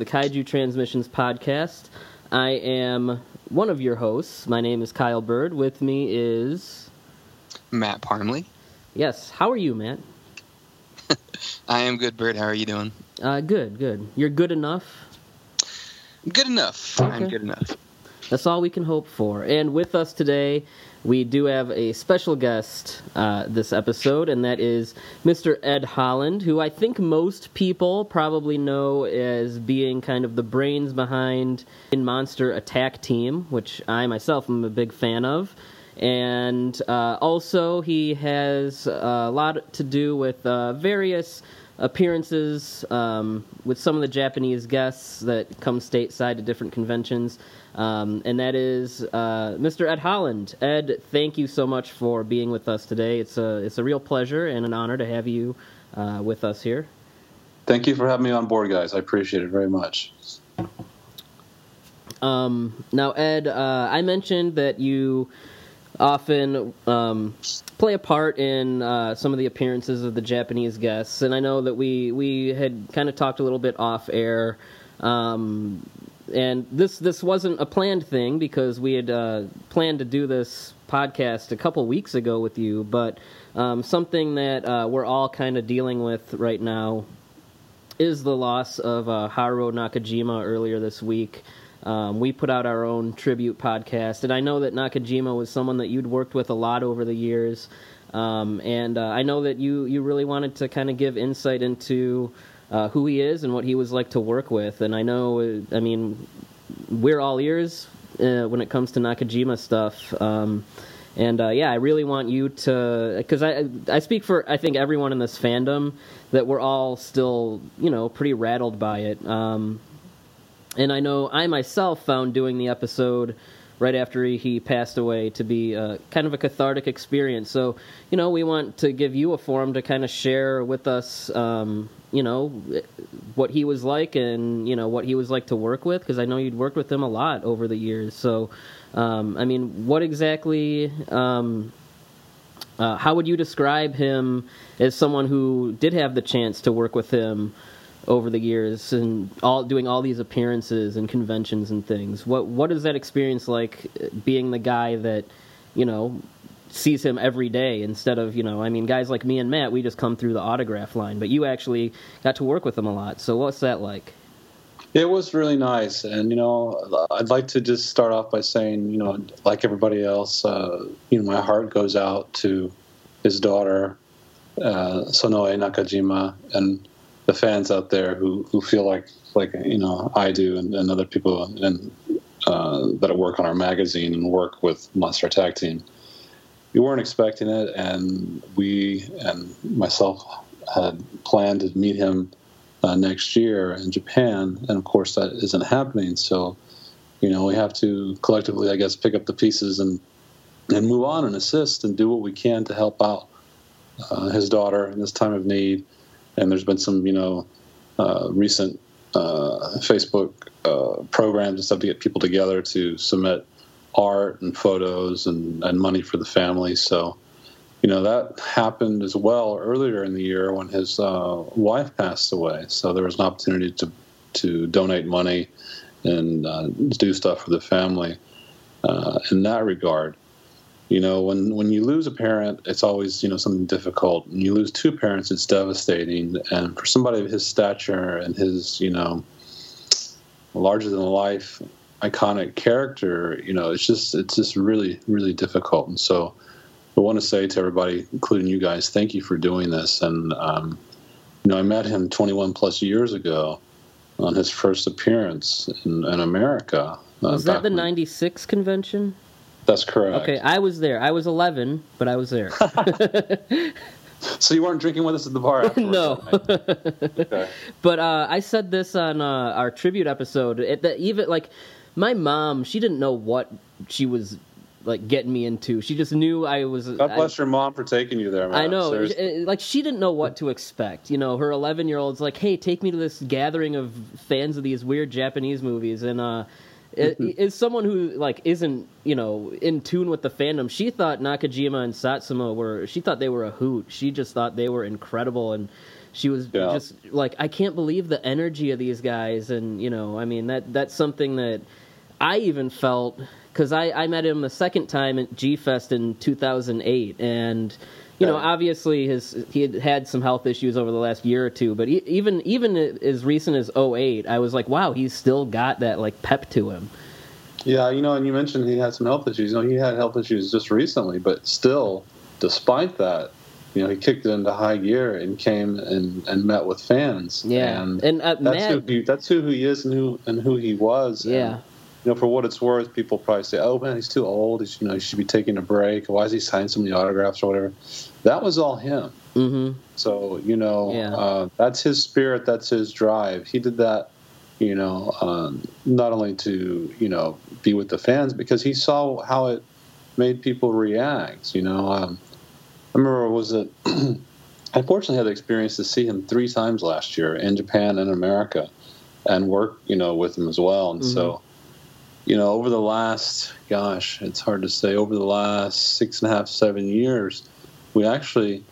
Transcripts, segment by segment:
and this is the Kaiju Transmissions podcast. I am one of your hosts. My name is Kyle Byrd. With me is Matt Parmley. Yes. How are you, Matt? I am good, Byrd. How are you doing? Uh, good, good. You're good enough. Good enough. Okay. I'm good enough. That's all we can hope for. And with us today, we do have a special guest uh, this episode, and that is Mr. Ed Holland, who I think most people probably know as being kind of the brains behind in Monster Attack Team, which I myself am a big fan of. And uh, also, he has a lot to do with uh, various appearances um, with some of the Japanese guests that come stateside to different conventions. Um, and that is uh, Mr. Ed Holland. Ed, thank you so much for being with us today. It's a it's a real pleasure and an honor to have you uh, with us here. Thank you for having me on board, guys. I appreciate it very much. Um, now, Ed, uh, I mentioned that you often um, play a part in uh, some of the appearances of the Japanese guests, and I know that we we had kind of talked a little bit off air. Um, and this this wasn't a planned thing because we had uh, planned to do this podcast a couple weeks ago with you, but um, something that uh, we're all kind of dealing with right now is the loss of uh, Haruo Nakajima earlier this week. Um, we put out our own tribute podcast, and I know that Nakajima was someone that you'd worked with a lot over the years, um, and uh, I know that you you really wanted to kind of give insight into uh, who he is and what he was like to work with. And I know, uh, I mean, we're all ears uh, when it comes to Nakajima stuff. Um, and uh, yeah, I really want you to, because I I speak for I think everyone in this fandom that we're all still you know pretty rattled by it. Um, and I know I myself found doing the episode right after he, passed away to be uh, kind of a cathartic experience. So, you know, we want to give you a forum to kind of share with us, um, you know, what he was like and, you know, what he was like to work with, because I know you'd worked with him a lot over the years. So, um, I mean, what exactly. Um, uh, how would you describe him as someone who did have the chance to work with him over the years and all doing all these appearances and conventions and things. What what is that experience like uh, being the guy that, you know, sees him every day instead of, you know, I mean guys like me and Matt, we just come through the autograph line, but you actually got to work with him a lot. So what's that like? It was really nice, and you know, I'd like to just start off by saying, you know, like everybody else, uh, you know, my heart goes out to his daughter, uh, Sonoe Nakajima, and the fans out there who, who feel like like you know I do and, and other people and uh, that work on our magazine and work with Monster Attack Team. We weren't expecting it, and we and myself had planned to meet him uh, next year in Japan, and of course that isn't happening. So, you know, we have to collectively, I guess, pick up the pieces and and move on and assist and do what we can to help out uh, his daughter in this time of need and there's been some you know uh, recent uh, Facebook uh, programs and stuff to get people together to submit art and photos and, and money for the family. So, you know, that happened as well earlier in the year when his uh, wife passed away. So there was an opportunity to to donate money and uh, do stuff for the family uh, in that regard you know when when you lose a parent it's always you know something difficult when you lose two parents it's devastating and for somebody of his stature and his you know larger than life iconic character you know it's just it's just really really difficult and so i want to say to everybody including you guys thank you for doing this and um, you know i met him 21 plus years ago on his first appearance in, in america uh, was that the 96 convention that's correct. Okay, I was there. I was 11, but I was there. so you weren't drinking with us at the bar? no. okay. But uh, I said this on uh, our tribute episode. It, that even like my mom, she didn't know what she was like getting me into. She just knew I was. God bless I, your mom for taking you there. Man. I know, Seriously. like she didn't know what to expect. You know, her 11 year old's like, "Hey, take me to this gathering of fans of these weird Japanese movies," and uh, is someone who like isn't you know in tune with the fandom. She thought Nakajima and Satsuma were. She thought they were a hoot. She just thought they were incredible, and she was Yeah. just like, I can't believe the energy of these guys, and you know, I mean that that's something that I even felt because I, I met him the second time at G Fest in 2008, and you know, obviously his he had had some health issues over the last year or two, but e- even even as recent as 08, I was like, wow, he's still got that like pep to him. Yeah, you know, and you mentioned he had some health issues. You know, he had health issues just recently, but still, despite that, you know, he kicked it into high gear and came and, and met with fans. Yeah, and, and, uh, that's Matt, who he that's who he is and who and who he was. Yeah, you know, for what it's worth, people probably say, "Oh man, he's too old. He's, you know, he should be taking a break. Why is he signing so many autographs or whatever?" That was all him. hmm So you know, Yeah. uh, that's his spirit. That's his drive. He did that, you know, um, not only to you know be with the fans because he saw how it made people react. You know, um, I remember was it. I fortunately had the experience to see him three times last year in Japan and America, and work you know with him as well. And so, you know, over the last gosh, it's hard to say. Over the last six and a half, seven years, we actually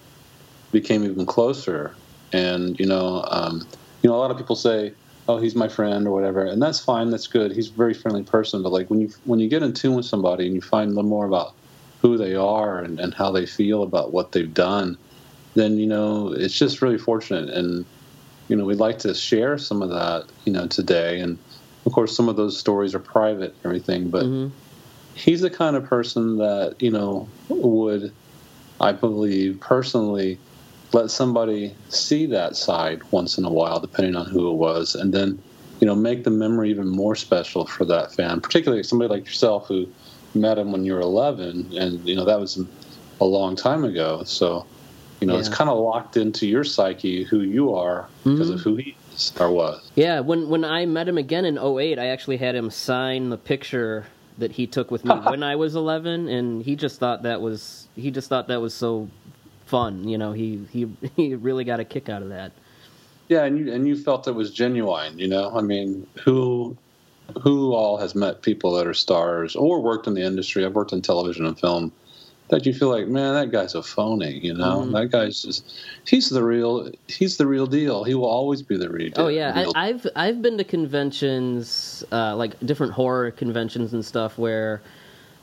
became even closer. And you know, um, you know, a lot of people say, "Oh, he's my friend" or whatever, and that's fine. That's good. He's a very friendly person. But like when you when you get in tune with somebody and you find a little more about who they are and, and how they feel about what they've done, then you know it's just really fortunate. And you know, we'd like to share some of that, you know, today. And of course, some of those stories are private and everything, but hmm he's the kind of person that you know would i believe personally let somebody see that side once in a while depending on who it was and then you know make the memory even more special for that fan particularly somebody like yourself who met him when you were 11 and you know that was a long time ago so you know it's kind of locked into your psyche who you are because Mhm. of who he is or was Yeah, when when I met him again in 08, I actually had him sign the picture that he took with me when I was 11 and he just thought that was he just thought that was so fun, you know. He he he really got a kick out of that. Yeah, and you and you felt it was genuine. You know, I mean, who who all has met people that are stars or worked in the industry? I've worked in television and film. That you feel like, man, that guy's a phony. You know, Mhm. that guy's just he's the real he's the real deal. He will always be the real. Deal. Oh yeah, real I, I've I've been to conventions, uh, like different horror conventions and stuff, where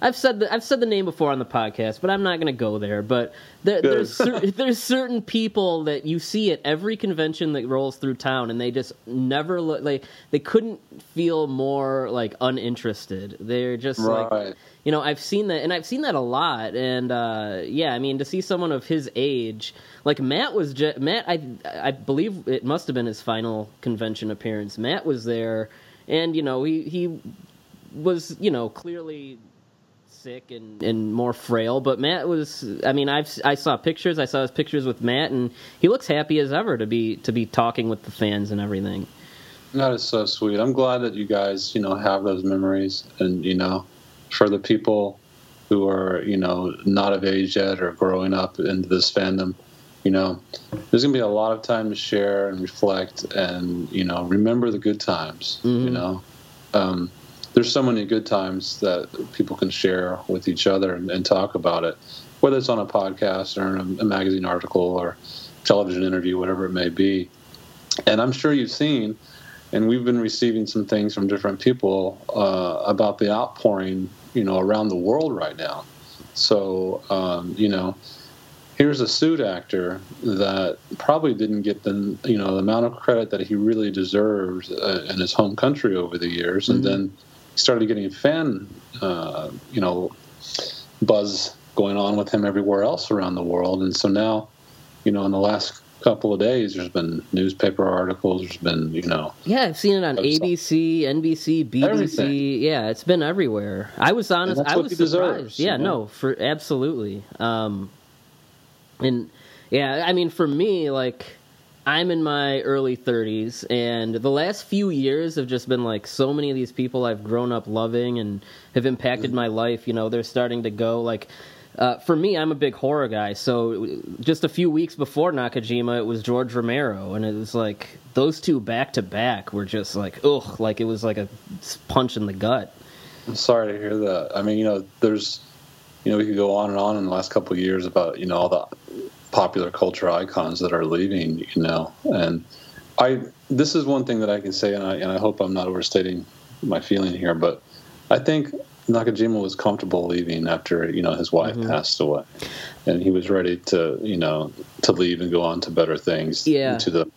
I've said the, I've said the name before on the podcast, but I'm not going to go there. But there, there's cer- there's certain people that you see at every convention that rolls through town, and they just never look like they couldn't feel more like uninterested. They're just like you know i've seen that and i've seen that a lot and uh yeah i mean to see someone of his age like matt was ju- matt i i believe it must have been his final convention appearance matt was there and you know he he was you know clearly sick and, and more frail but matt was i mean i've i saw pictures i saw his pictures with matt and he looks happy as ever to be to be talking with the fans and everything That is so sweet. I'm glad that you guys, you know, have those memories, and you know, for the people who are, you know, not of age yet or growing up into this fandom, you know, there's gonna be a lot of time to share and reflect, and you know, remember the good times. You Mhm. know, um, there's so many good times that people can share with each other and, and talk about it, whether it's on a podcast or in a, a magazine article or television interview, whatever it may be. And I'm sure you've seen and we've been receiving some things from different people uh, about the outpouring, you know, around the world right now. So, um, you know, here's a suit actor that probably didn't get the, you know, the amount of credit that he really deserves uh, in his home country over the years, and Mhm. then he started getting fan, uh, you know, buzz going on with him everywhere else around the world, and so now, you know, in the last couple of days, there's been newspaper articles, there's been, you know, Yeah, I've seen it on. ABC, NBC, BBC. Everything. Yeah, it's been everywhere. I was honest. I was surprised. deserves, yeah, you know? no, for absolutely. Um, and yeah, I mean, for me, like, I'm in my early 30s, and the last few years have just been like so many of these people I've grown up loving and have impacted Mm-hmm. my life. You know, they're starting to go like. Uh, for me, I'm a big horror guy, so just a few weeks before Nakajima, it was George Romero, and it was like those two back to back were just like ugh, like it was like a punch in the gut. I'm sorry to hear that. I mean, you know, there's, you know, we could go on and on in the last couple of years about, you know, all the popular culture icons that are leaving. You know, and I this is one thing that I can say, and I and I hope I'm not overstating my feeling here, but I think Nakajima was comfortable leaving after you know his wife mm-hmm. passed away, and he was ready to you know to leave and go on to better things. Yeah. To the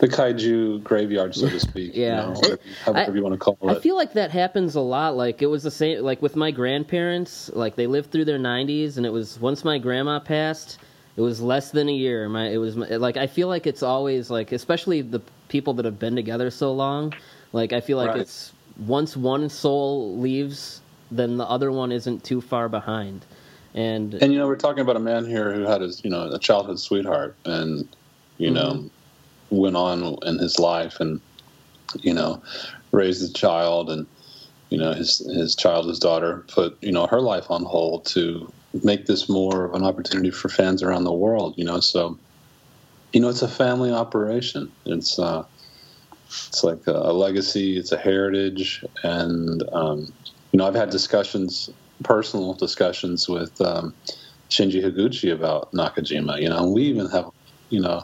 the kaiju graveyard, so to speak. yeah, you know, whatever, however I, you want to call it. I feel like that happens a lot. Like it was the same. Like with my grandparents, like they lived through their nineties, and it was once my grandma passed, it was less than a year. My it was like I feel like it's always like, especially the people that have been together so long. Like I feel like right. it's once one soul leaves, then the other one isn't too far behind. And and you know we're talking about a man here who had his you know a childhood sweetheart, and you mm-hmm. know went on in his life and you know raised a child and you know his his child his daughter put you know her life on hold to make this more of an opportunity for fans around the world you know? So you know it's a family operation. It's uh it's like a, legacy it's a heritage and um you know i've had discussions personal discussions with um shinji higuchi about nakajima you know? We even have you know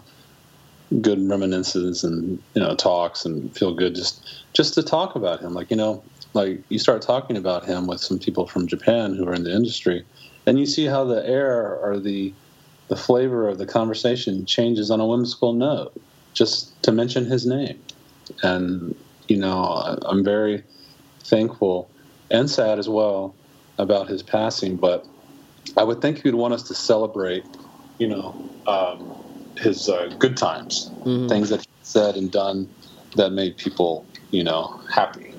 good reminiscences and you know talks and feel good just just to talk about him. Like you know like you start talking about him with some people from Japan who are in the industry and you see how the air or the the flavor of the conversation changes on a whimsical note just to mention his name and you know I'm very thankful and sad as well about his passing but I would think he'd want us to celebrate you know um, his uh, good times, mm-hmm. things that he said and done that made people, you know, happy.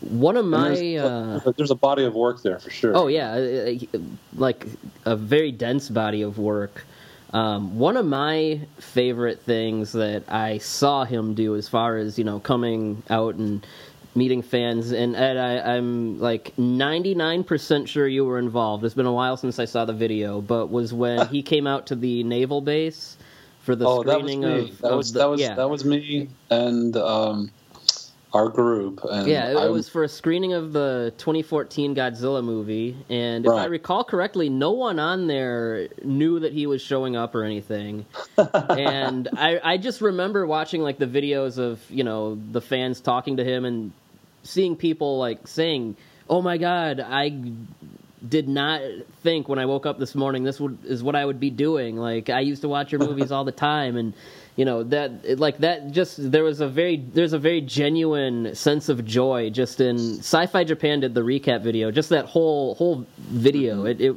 One of my there's, uh, there's, a body of work there for sure. Oh yeah, uh, uh, like a very dense body of work. Um, one of my favorite things that I saw him do, as far as you know, coming out and meeting fans. And Ed, I, am like 99% sure you were involved. It's been a while since I saw the video, but was when he came out to the naval base for the oh, screening that was me. of that was the, that was yeah. that was me and um, our group. And yeah, it, I, was for a screening of the 2014 Godzilla movie, and if right. I recall correctly, no one on there knew that he was showing up or anything. and I, I just remember watching like the videos of you know the fans talking to him and seeing people like saying, "Oh my God, I." Did not think when I woke up this morning this would, is what I would be doing. Like I used to watch your movies all the time, and you know that like that just there was a very there's a very genuine sense of joy just in sci-fi japan did the recap video just that whole whole video. It it,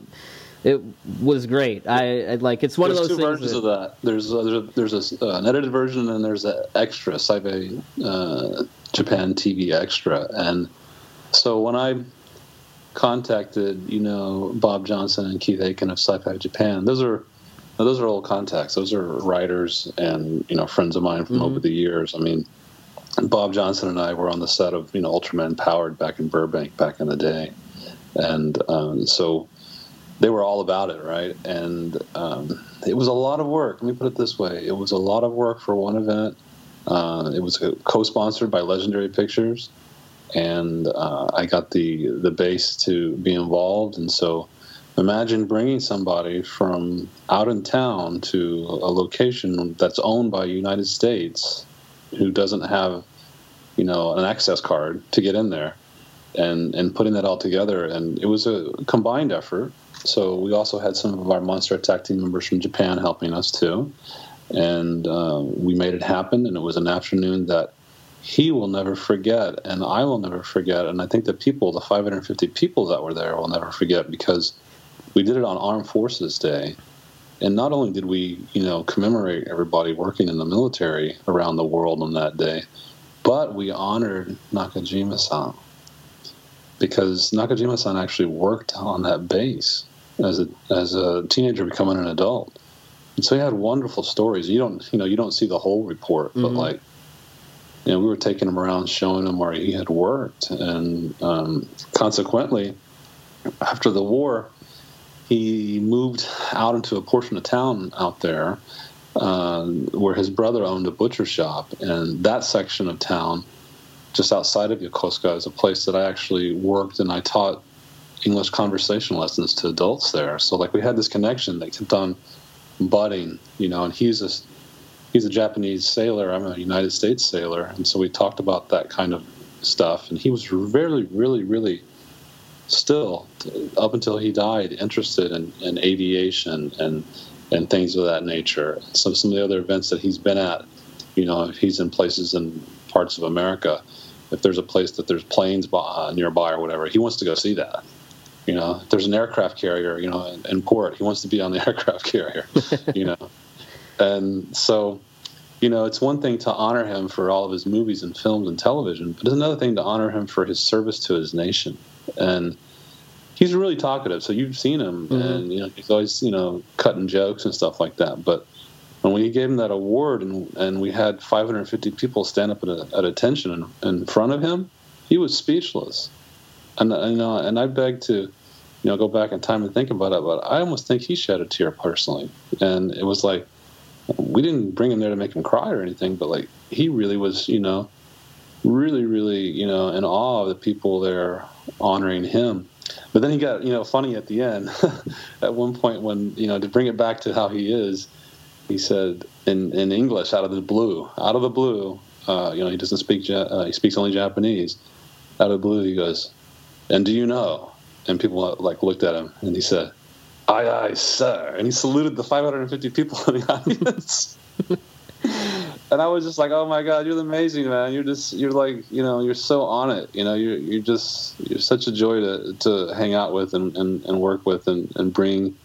it was great. I, I like it's one there's of those two things versions that, of that. There's uh, there's a, uh, an edited version and there's an extra sci-fi uh, japan tv extra. And so when i contacted you know bob johnson and keith aiken of sci-fi japan those are now, those are old contacts. Those are writers and you know friends of mine from mm-hmm. over the years. I mean, Bob Johnson and I were on the set of you know Ultraman Powered back in Burbank back in the day, and um, so they were all about it, right? And um, it was a lot of work. Let me put it this way: it was a lot of work for one event. Uh, it was co-sponsored by Legendary Pictures, and uh, I got the the base to be involved, and so imagine bringing somebody from out in town to a location that's owned by United States who doesn't have you know an access card to get in there and and putting that all together. And it was a combined effort. So we also had some of our monster attack team members from japan helping us too. And uh, we made it happen. And it was an afternoon that he will never forget and i will never forget. And i think the people the 550 people that were there will never forget because we did it on Armed Forces Day, and not only did we, you know, commemorate everybody working in the military around the world on that day, but we honored Nakajima-san because Nakajima-san actually worked on that base as a as a teenager becoming an adult. And so he had wonderful stories. You don't you know you don't see the whole report, but mm-hmm. like you know we were taking him around showing him where he had worked, and um, consequently, after the war, he moved out into a portion of town out there uh, where his brother owned a butcher shop, and that section of town, just outside of Yokosuka, is a place that I actually worked and I taught English conversation lessons to adults there. So like we had this connection that kept on budding, you know, and he's a he's a Japanese sailor. I'm a United States sailor, and so we talked about that kind of stuff. And he was really, really, really still up until he died interested in, in aviation and and things of that nature. So some of the other events that he's been at, you know, if he's in places in parts of America, if there's a place that there's planes by, uh, nearby or whatever, he wants to go see that. You know, if there's an aircraft carrier, you know, in, in port, he wants to be on the aircraft carrier. you know, and so you know, it's one thing to honor him for all of his movies and films and television, but it's another thing to honor him for his service to his nation. And he's really talkative, so you've seen him, mm-hmm. and you know he's always you know cutting jokes and stuff like that. But when we gave him that award, and and we had 550 people stand up at, a, at attention in, in front of him, he was speechless. And and uh, and I beg to you know go back in time and think about it, but I almost think he shed a tear personally, and it was like we didn't bring him there to make him cry or anything, but like he really was, you know, really, really, you know, in awe of the people there honoring him. But then he got, you know, funny at the end. at one point, when you know, to bring it back to how he is, he said in in English, out of the blue, out of the blue, uh, you know, he doesn't speak, uh, he speaks only Japanese. Out of the blue, he goes, "And do you know?" And people like looked at him, and he said, aye, aye, sir. And he saluted the 550 people in the audience. And I was just like, oh my God, you're amazing, man. You're just, you're like, you know, you're so on it. You know, you're, you're just, you're such a joy to, to hang out with and, and, and work with and, and bring,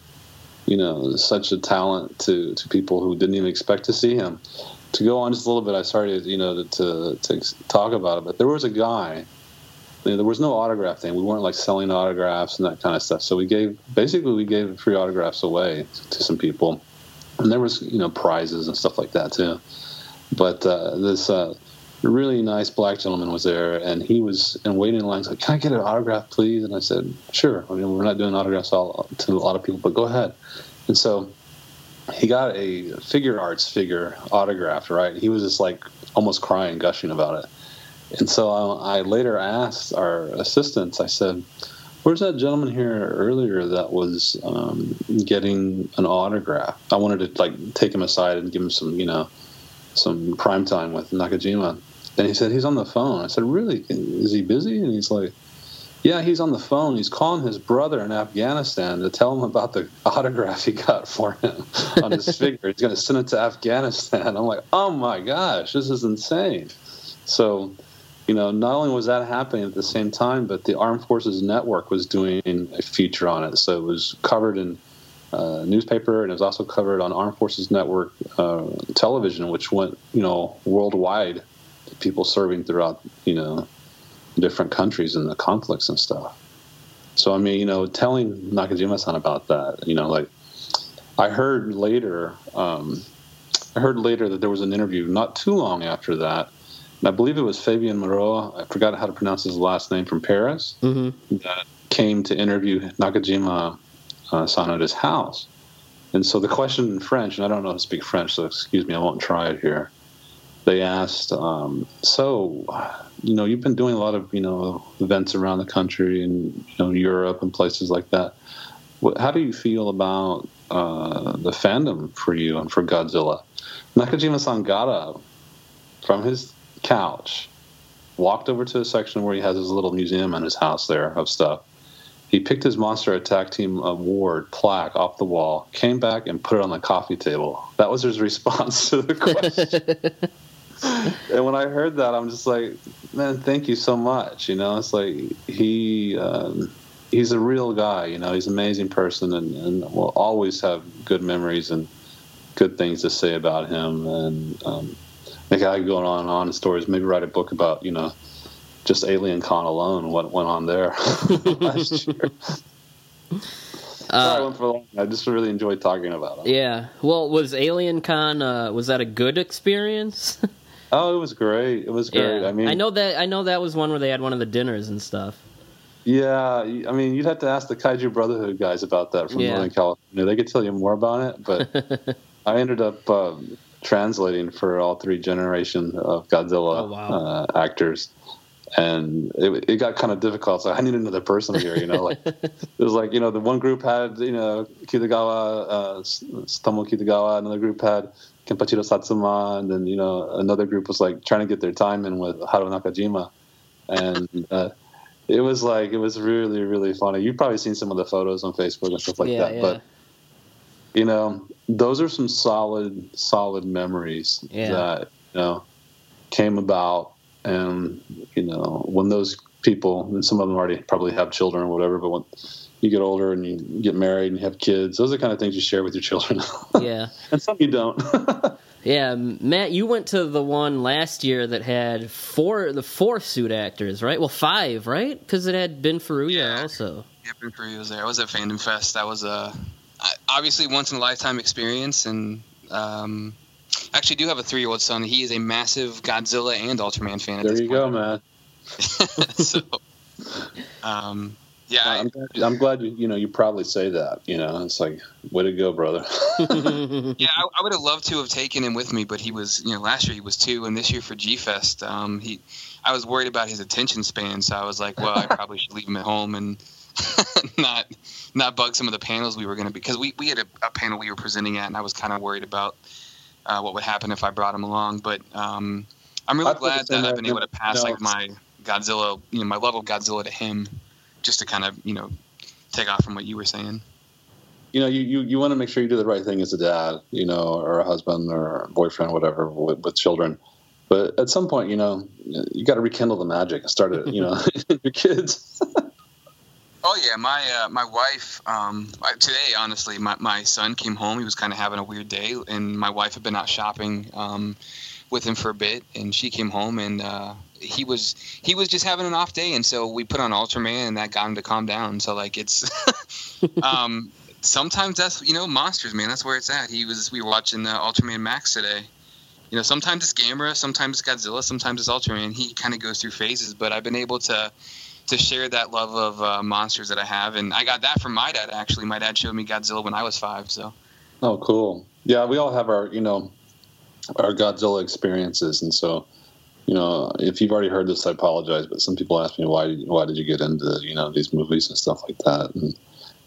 you know, such a talent to, to people who didn't even expect to see him. To go on just a little bit, I started, you know, to, to, to talk about it, but there was a guy there was no autograph thing. We weren't like selling autographs and that kind of stuff. So we gave basically we gave free autographs away to some people, and there was you know prizes and stuff like that too. But uh, this uh, really nice black gentleman was there, and he was in waiting line. He's like, "Can I get an autograph, please?" And I said, "Sure." I mean, we're not doing autographs all, to a lot of people, but go ahead. And so he got a Figuarts figure autographed. Right? He was just like almost crying, gushing about it. And so I, I later asked our assistants, I said, Where's that gentleman here earlier that was um, getting an autograph? I wanted to like take him aside and give him some, you know, some prime time with Nakajima. And he said he's on the phone. I said, "Really? Is he busy?" And he's like, "Yeah, he's on the phone. He's calling his brother in Afghanistan to tell him about the autograph he got for him on his figure. He's going to send it to Afghanistan." I'm like, "Oh my gosh, this is insane!" So you know, not only was that happening at the same time, but the Armed Forces Network was doing a feature on it. So it was covered in uh, newspaper, and it was also covered on Armed Forces Network uh, television, which went, you know, worldwide to people serving throughout, you know, different countries and the conflicts and stuff. So I mean, you know, telling Nakajima-san about that, you know, like I heard later, um, I heard later that there was an interview not too long after that I believe it was Fabian Moreau. I forgot how to pronounce his last name from Paris mm-hmm. that came to interview Nakajima uh, san at his house. And so the question in French, and I don't know how to speak French, so excuse me, I won't try it here. They asked, um, "So, you know, you've been doing a lot of you know events around the country and you know Europe and places like that. What, how do you feel about uh, the fandom for you and for Godzilla?" Nakajima-san got up from his couch, walked over to a section where he has his little museum in his house there of stuff. He picked his Monster Attack Team award plaque off the wall, came back and put it on the coffee table. That was his response to the question. and when I heard that, I'm just like, man, thank you so much. You know, it's like he um, he's a real guy. You know, he's an amazing person, and, and will always have good memories and good things to say about him. And um, like I could go on and on in stories. Maybe write a book about you know just Alien Con alone, what went on there last year. Uh, I. I just really enjoyed talking about it. Yeah. Well, was Alien Con uh, was that a good experience? oh, it was great. It was great. Yeah. I mean, I know that I know that was one where they had one of the dinners and stuff. Yeah, I mean, you'd have to ask the Kaiju Brotherhood guys about that from yeah. Northern California. They could tell you more about it, but I ended up um, translating for all three generations of Godzilla oh, wow. uh, actors. And it, it got kind of difficult. So I need another person here, you know. Like it was like you know the one group had you know Kitagawa, uh, Tomo Kitagawa, another group had Kenpachiro Satsuma, and then you know another group was like trying to get their time in with Haru Nakajima, and uh, it was like it was really really funny. You've probably seen some of the photos on Facebook and stuff like Yeah, that, yeah. but you know those are some solid solid memories Yeah. that you know came about and you know when those people and some of them already probably have children or whatever but when you get older and you get married and you have kids those are the kind of things you share with your children Yeah. and some you don't Yeah, Matt, you went to the one last year that had four, the four suit actors, right? Well, five, right? Because it had Ben Furuya Yeah. also. Yeah, Ben Curry was there. I was at Fandom Fest. That was a obviously once in a lifetime experience, and um, I actually do have a three year old son. He is a massive Godzilla and Ultraman fan. At there this you go man so, um, yeah, I, I'm, glad, I'm glad you you know you probably say that you know it's like way to go brother yeah, I, I would have loved to have taken him with me, but he was, you know, last year he was two, and this year for G Fest, um, he, I was worried about his attention span, so I was like, well, I probably should leave him at home and not, not bug some of the panels we were going to because we we had a, a panel we were presenting at, and I was kind of worried about uh, what would happen if I brought him along, but um, I'm really I glad that I've been able to pass No, like my Godzilla, you know, my love of Godzilla to him, just to kind of, you know, take off from what you were saying. you know, you, you, you want to make sure you do the right thing as a dad, you know, or a husband or a boyfriend, whatever, with, with children. But at some point, you know, you got to rekindle the magic and start it, you know, your kids. Oh yeah, my uh, my wife um, today. Honestly, my, my son came home. He was kind of having a weird day, and my wife had been out shopping um, with him for a bit, and she came home, and uh, he was he was just having an off day, and so we put on Ultraman, and that got him to calm down. So like it's um, sometimes that's you know monsters, man. That's where it's at. He was we were watching uh, Ultraman Max today. You know, sometimes it's Gamera, sometimes it's Godzilla, sometimes it's Ultraman. He kind of goes through phases, but I've been able to to share that love of uh, monsters that I have, and I got that from my dad. Actually, my dad showed me Godzilla when I was five. So Oh, cool. Yeah, we all have our, you know, our Godzilla experiences, and so, you know, if you've already heard this, I apologize. But some people ask me why, why did you get into, you know, these movies and stuff like that, and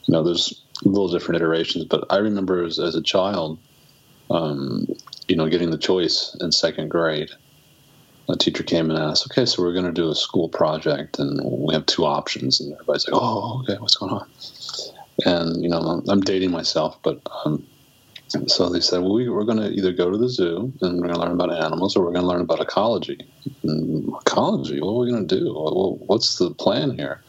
you know, there's little different iterations. But I remember as, as a child, um, you know, getting the choice in second grade. A teacher came and asked, "Okay, so we're going to do a school project, and we have two options." And everybody's like, "Oh, okay, what's going on?" And you know, I'm, I'm dating myself, but um, so they said, well, we, we're going to either go to the zoo and we're going to learn about animals or we're going to learn about ecology. And ecology? What are we going to do? What's the plan here?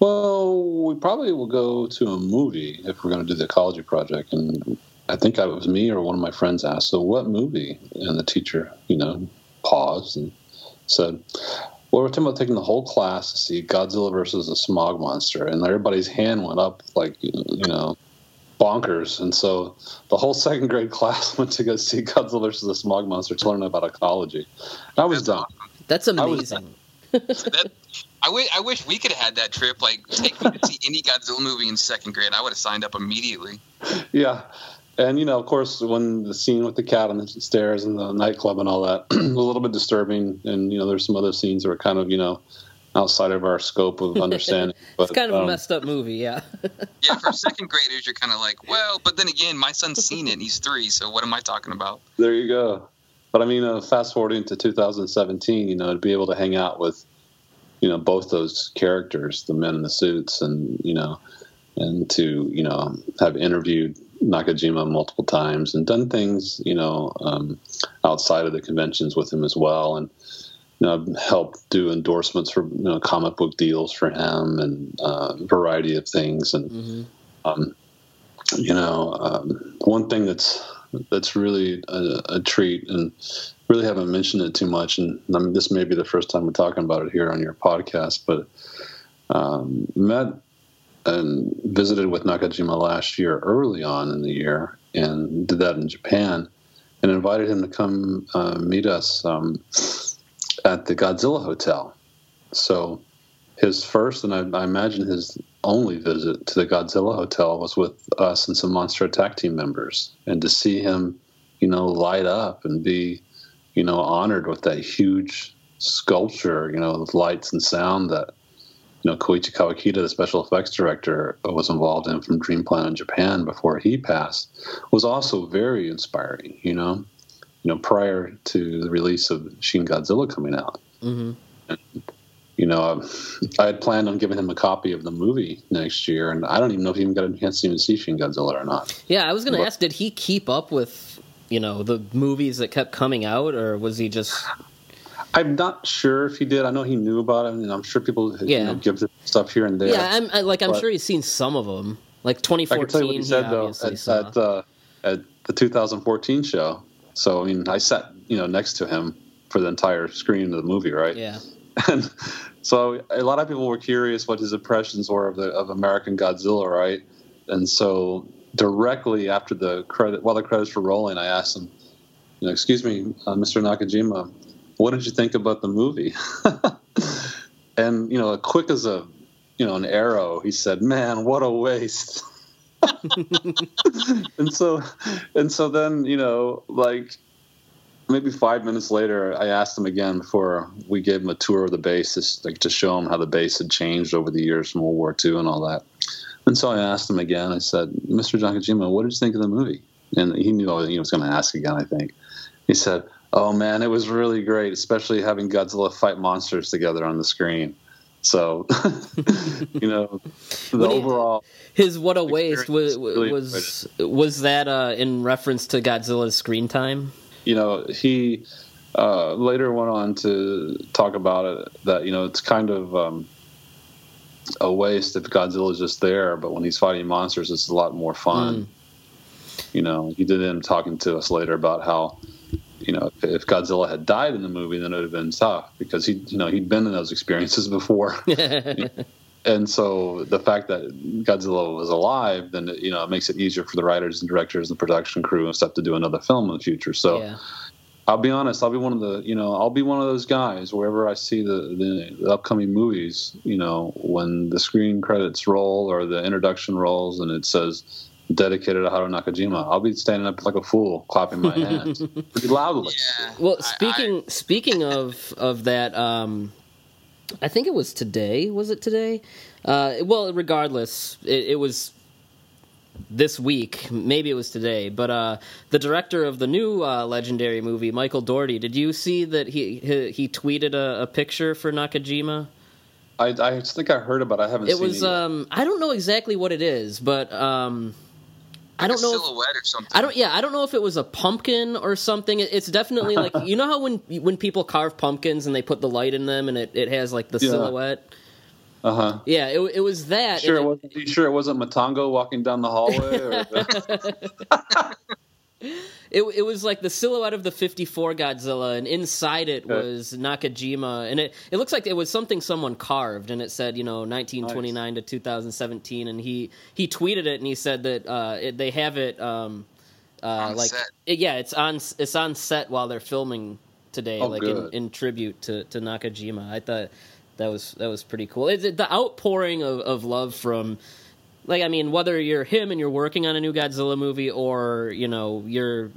Well, we probably will go to a movie if we're going to do the ecology project. And I think it was me or one of my friends asked, so what movie? And the teacher, you know, paused and said, well, we're talking about taking the whole class to see Godzilla versus the smog monster. And everybody's hand went up like, you know, bonkers. And so the whole second grade class went to go see Godzilla versus the smog monster to learn about ecology. And I was That's done. That's I was- amazing. that, I, w- I wish we could have had that trip. Like, take me to see any Godzilla movie in second grade. I would have signed up immediately. Yeah. And, you know, of course, when the scene with the cat on the stairs and the nightclub and all that was a little bit disturbing. And, you know, there's some other scenes that were kind of, you know, outside of our scope of understanding. But, It's kind of a um, messed up movie, yeah. Yeah, for second graders, you're kind of like, well, but then again, my son's seen it and he's three, so what am I talking about? There you go. But I mean, uh, fast forwarding to 2017, you know, to be able to hang out with, you know, both those characters, the men in the suits, and you know, and to you know have interviewed Nakajima multiple times and done things, you know, um, outside of the conventions with him as well, and you know, helped do endorsements for you know comic book deals for him and uh, variety of things, and hmm um, you know, um, one thing that's that's really a, a treat, and really haven't mentioned it too much, and I mean, this may be the first time we're talking about it here on your podcast, but um, met and visited with Nakajima last year, early on in the year, and did that in Japan, and invited him to come uh, meet us um, at the Godzilla Hotel. So his first, and I, I imagine his only visit to the Godzilla Hotel was with us and some Monster Attack team members, and to see him, you know, light up and be, you know, honored with that huge sculpture, you know, with lights and sound that you know Koichi Kawakita, the special effects director, was involved in from Dream Planet in Japan before he passed, was also very inspiring. You know, you know, prior to the release of Shin Godzilla coming out. Mm-hmm. And, you know, I had planned on giving him a copy of the movie next year, and I don't even know if he even got a chance to even see Shin Godzilla or not. Yeah, I was going to ask, did he keep up with you know the movies that kept coming out, or was he just? I'm not sure if he did. I know he knew about it, and I'm sure people Yeah. you know, give stuff here and there. Yeah, I'm I, like I'm But- sure he's seen some of them. Like 2014. I can tell you 2014, what he said though at, at, uh, at the 2014 show. So I mean, I sat you know next to him for the entire screening of the movie, right? yeah, And so a lot of people were curious what his impressions were of the of American Godzilla, right? And so directly after the credit, while the credits were rolling, I asked him, you know, "Excuse me, uh, Mr. Nakajima, what did you think about the movie?" and you know, quick as a you know an arrow, he said, "Man, what a waste." and so, and so then you know, like maybe five minutes later, I asked him again before we gave him a tour of the base, like to show him how the base had changed over the years from World War II and all that. And so I asked him again. I said, "Mr. Nakajima, what did you think of the movie?" And he knew he was going to ask again. I think he said, "Oh man, it was really great, especially having Godzilla fight monsters together on the screen." So, you know, the he- overall. his what a waste was Experience was was that uh, in reference to Godzilla's screen time? you know, he uh, later went on to talk about it that you know it's kind of um, a waste if Godzilla's just there, but when he's fighting monsters, it's a lot more fun. You know, he did end talking to us later about how you know if, if Godzilla had died in the movie, then it would have been tough because he you know he'd been in those experiences before. and so the fact that Godzilla was alive, then it, you know it makes it easier for the writers and directors and production crew and stuff to do another film in the future. So yeah. I'll be honest, I'll be one of the you know I'll be one of those guys wherever I see the, the the upcoming movies. You know when the screen credits roll or the introduction rolls and it says dedicated to Haru Nakajima, I'll be standing up like a fool, clapping my hands pretty loudly. Yeah. Well, I- speaking speaking of of that, um, I think it was today. Was it today? Uh, well, regardless, it, it was this week. Maybe it was today. But uh, the director of the new uh, legendary movie, Michael Dougherty, did you see that he he, he tweeted a, a picture for Nakajima? I, I think I heard about. it. I haven't. It seen was it yet. um, I don't know exactly what it is, but um, I don't know. If, or something. I don't. Yeah, I don't know if it was a pumpkin or something. It- It's definitely like you know how when when people carve pumpkins and they put the light in them and it, it has like the Yeah. silhouette. Uh huh. Yeah, it, it was that. Sure, it wasn't. You sure it wasn't Matango walking down the hallway? Or, It, it was like the silhouette of the 54 Godzilla, and inside it Okay. was Nakajima, and it, it looks like it was something someone carved, and it said, you know, 1929 to 2017, and he he tweeted it, and he said that uh, it, they have it um, uh, On like set. it- yeah, it's on it's on set while they're filming today, Oh, like in, in tribute to, to Nakajima. I thought that was that was pretty cool. It's the outpouring of, of love from like I mean, whether you're him and you're working on a new Godzilla movie, or you know you're,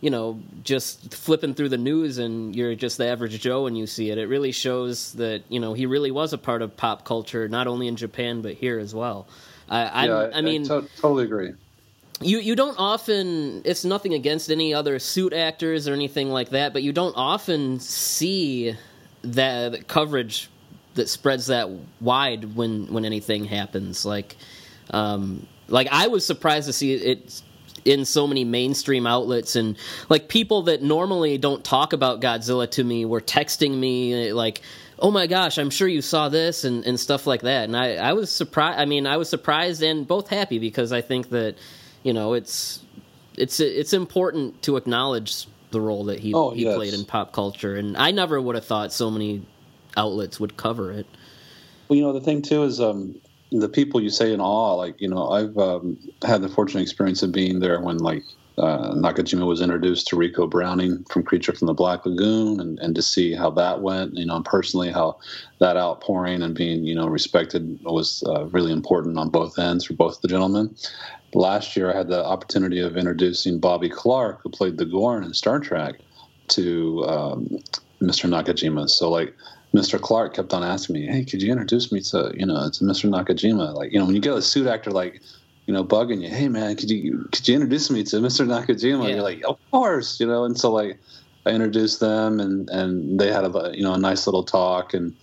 you know, just flipping through the news and you're just the average Joe and you see it, it really shows that you know he really was a part of pop culture, not only in Japan but here as well. I, yeah, I'm, I mean, to- totally agree. you you don't often. It's nothing against any other suit actors or anything like that, but you don't often see that coverage that spreads that wide when when anything happens. Like, um, like I was surprised to see it in so many mainstream outlets and like people that normally don't talk about Godzilla to me were texting me like oh my gosh i'm sure you saw this and, and stuff like that and I, I was surprised i mean i was surprised and both happy because i think that you know it's it's it's important to acknowledge the role that he Oh, he yes. played in pop culture and i never would have thought so many outlets would cover it Well, you know, the thing too is um, the people you say in awe. Like, you know, I've um, had the fortunate experience of being there when, like, uh, Nakajima was introduced to Ricou Browning from Creature from the Black Lagoon, and, and to see how that went. You know, and personally, how that outpouring and being, you know, respected was uh, really important on both ends for both the gentlemen. Last year, I had the opportunity of introducing Bobby Clark, who played the Gorn in Star Trek, to um, Mr. Nakajima. So like Mr. Clark kept on asking me, "Hey, could you introduce me to you know to Mr. Nakajima?" Like you know when you get a suit actor like you know bugging you, "Hey man, could you could you introduce me to Mr. Nakajima?" Yeah. You're like, "Of course," you know. And so like I introduced them, and and they had a you know a nice little talk and.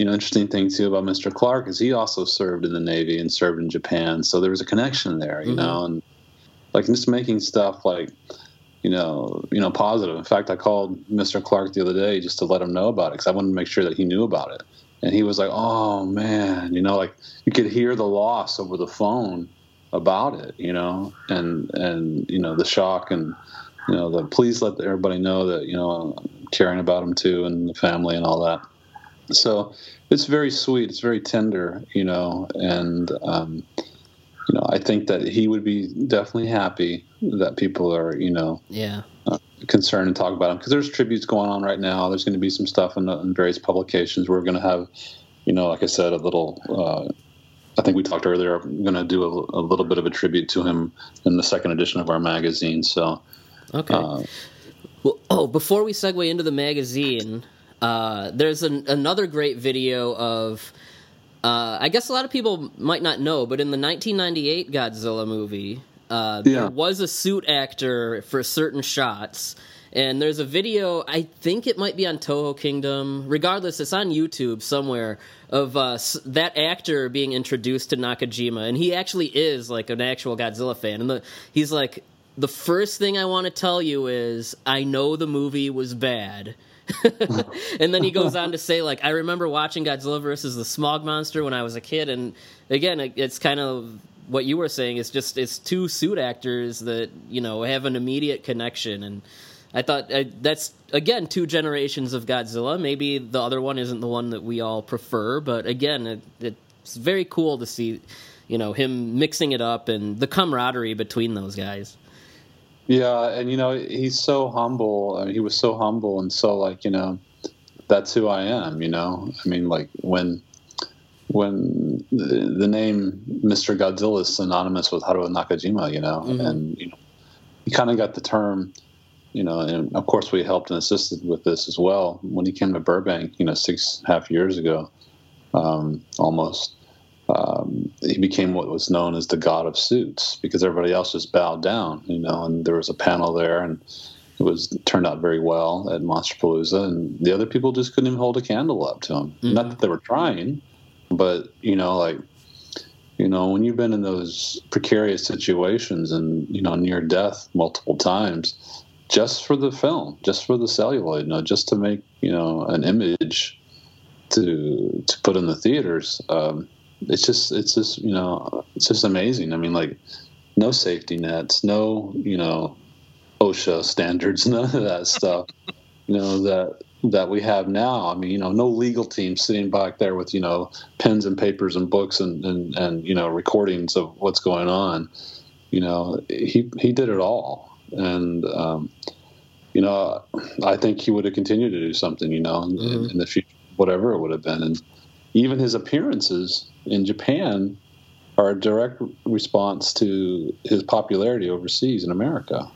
You know, interesting thing too about Mr. Clark is he also served in the Navy and served in Japan, so there was a connection there, you Mhm. know, and like just making stuff like you know, you know, positive. In fact, I called Mr. Clark the other day just to let him know about it because I wanted to make sure that he knew about it. And he was like, "Oh man," you know, like you could hear the loss over the phone about it, you know, and and you know the shock and you know the please let everybody know that you know I'm caring about him too and the family and all that. So it's very sweet. It's very tender, you know, and um, you know I think that he would be definitely happy that people are you know Yeah. concerned and talk about him because there's tributes going on right now. There's going to be some stuff in, the, in various publications. We're going to have, you know, like I said, a little. Uh, I think we talked earlier. I'm going to do a, a little bit of a tribute to him in the second edition of our magazine. So, Okay. uh, Well, oh, before we segue into the magazine, uh, there's an, another great video of. Uh, I guess a lot of people might not know, but in the 1998 Godzilla movie, uh, Yeah. there was a suit actor for certain shots. And there's a video, I think it might be on Toho Kingdom. Regardless, it's on YouTube somewhere of uh, that actor being introduced to Nakajima. And he actually is like an actual Godzilla fan. And the, he's like, the first thing I want to tell you is I know the movie was bad. and then he goes on to say like I remember watching Godzilla versus the Smog Monster when I was a kid and again it- it's kind of what you were saying it's just it's two suit actors that you know have an immediate connection and I thought uh, that's again two generations of Godzilla. Maybe the other one isn't the one that we all prefer but again it, it's very cool to see you know him mixing it up and the camaraderie between those guys yeah, and you know, he's so humble. I mean, he was so humble and so like, you know, that's who I am. You know, I mean, like when when the, the name Mr. Godzilla is synonymous with Haruo Nakajima, you know, Mhm. and you know, he kind of got the term, you know, and of course we helped and assisted with this as well when he came to Burbank, you know, six and a half years ago, um, almost. Um, he became what was known as the god of suits because everybody else just bowed down, you know. And there was a panel there, and it was turned out very well at Monsterpalooza, and the other people just couldn't even hold a candle up to him. Mhm. Not that they were trying, but you know, like you know, when you've been in those precarious situations and you know near death multiple times, just for the film, just for the celluloid, you know, just to make you know an image to to put in the theaters. Um, it's just it's just you know it's just amazing. I mean, like no safety nets, no you know OSHA standards, none of that stuff. You know that that we have now. I mean, you know, no legal team sitting back there with you know pens and papers and books and and, and you know recordings of what's going on. You know, he he did it all, and um, you know, I think he would have continued to do something. You know, in, Mhm. in the future, whatever it would have been, and even his appearances in Japan are a direct response to his popularity overseas in America.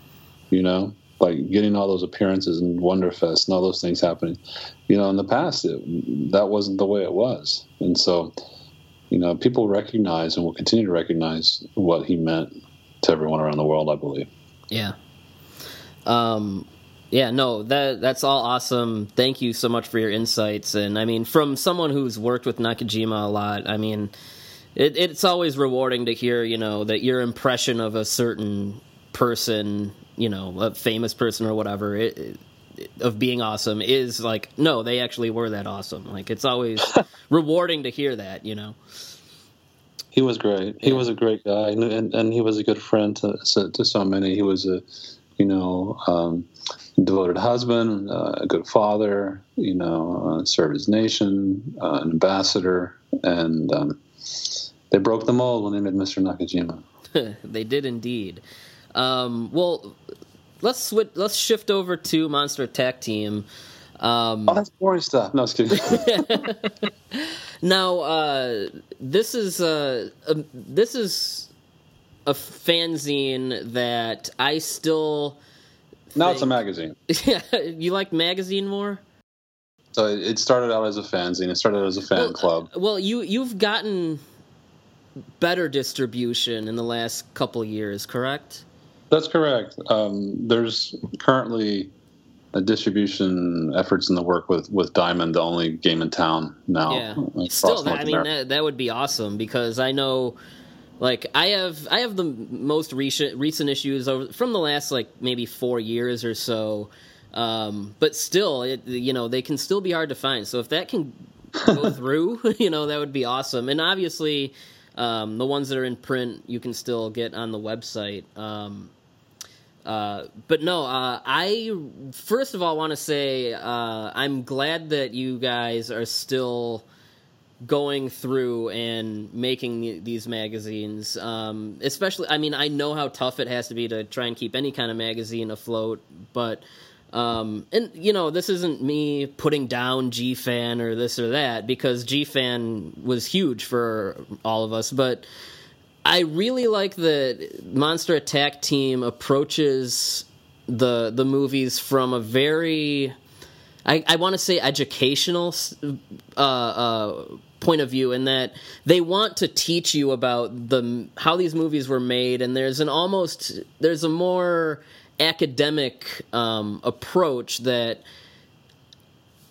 You know, like getting all those appearances in Wonderfest and all those things happening. You know, in the past, it, that wasn't the way it was, and so you know, people recognize and will continue to recognize what he meant to everyone around the world. I believe. Yeah. Um yeah, no, that that's all awesome. Thank you so much for your insights. And I mean, from someone who's worked with Nakajima a lot, I mean, it, it's always rewarding to hear, you know, that your impression of a certain person, you know, a famous person or whatever, it, it- of being awesome is like, no, they actually were that awesome. Like, it's always rewarding to hear that, you know. He was great. He Yeah. was a great guy, and, and and he was a good friend to so- to so many. He was a, you know, um, devoted husband, uh, a good father. You know, uh, served his nation, uh, an ambassador, and um, they broke the mold when they made Mr. Nakajima. they did indeed. Um, well, let's switch. Let's shift over to Monster Attack Team. Um, Oh, that's boring stuff. No, was kidding. now, uh, this is a, a this is a fanzine that I still. Now it's a magazine. Yeah, you like magazine more? So it started out as a fanzine. It started as a fan well, club. Uh, well, you you've gotten better distribution in the last couple years, correct? That's correct. Um, there's currently a distribution efforts in the work with with Diamond, the only game in town now. Yeah, still, that, I mean that, that would be awesome because I know, like I have I have the most recent recent issues over from the last like maybe four years or so, um, but still, it you know they can still be hard to find. So if that can go through, you know that would be awesome. And obviously, um, the ones that are in print you can still get on the website. Um, uh, but no, uh, I first of all want to say uh, I'm glad that you guys are still going through and making these magazines. Um, especially, I mean, I know how tough it has to be to try and keep any kind of magazine afloat, but. Um, and you know, this isn't me putting down G Fan or this or that because G Fan was huge for all of us, but I really like that Monster Attack Team approaches the the movies from a very I, I want to say educational uh, uh, point of view in that they want to teach you about the how these movies were made and there's an almost there's a more academic um, approach that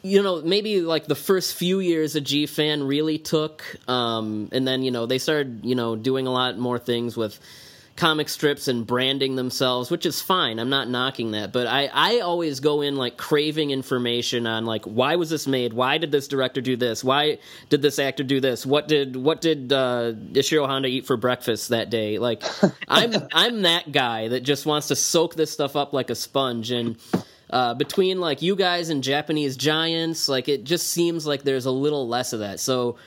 you know, maybe like the first few years a G fan really took, um, and then you know they started you know doing a lot more things with comic strips and branding themselves, which is fine. I'm not knocking that, but I I always go in like craving information on like why was this made? Why did this director do this? Why did this actor do this? What did what did uh, Ishiro Honda eat for breakfast that day? Like I'm I'm that guy that just wants to soak this stuff up like a sponge and uh, between like you guys and Japanese giants, like it just seems like there's a little less of that. So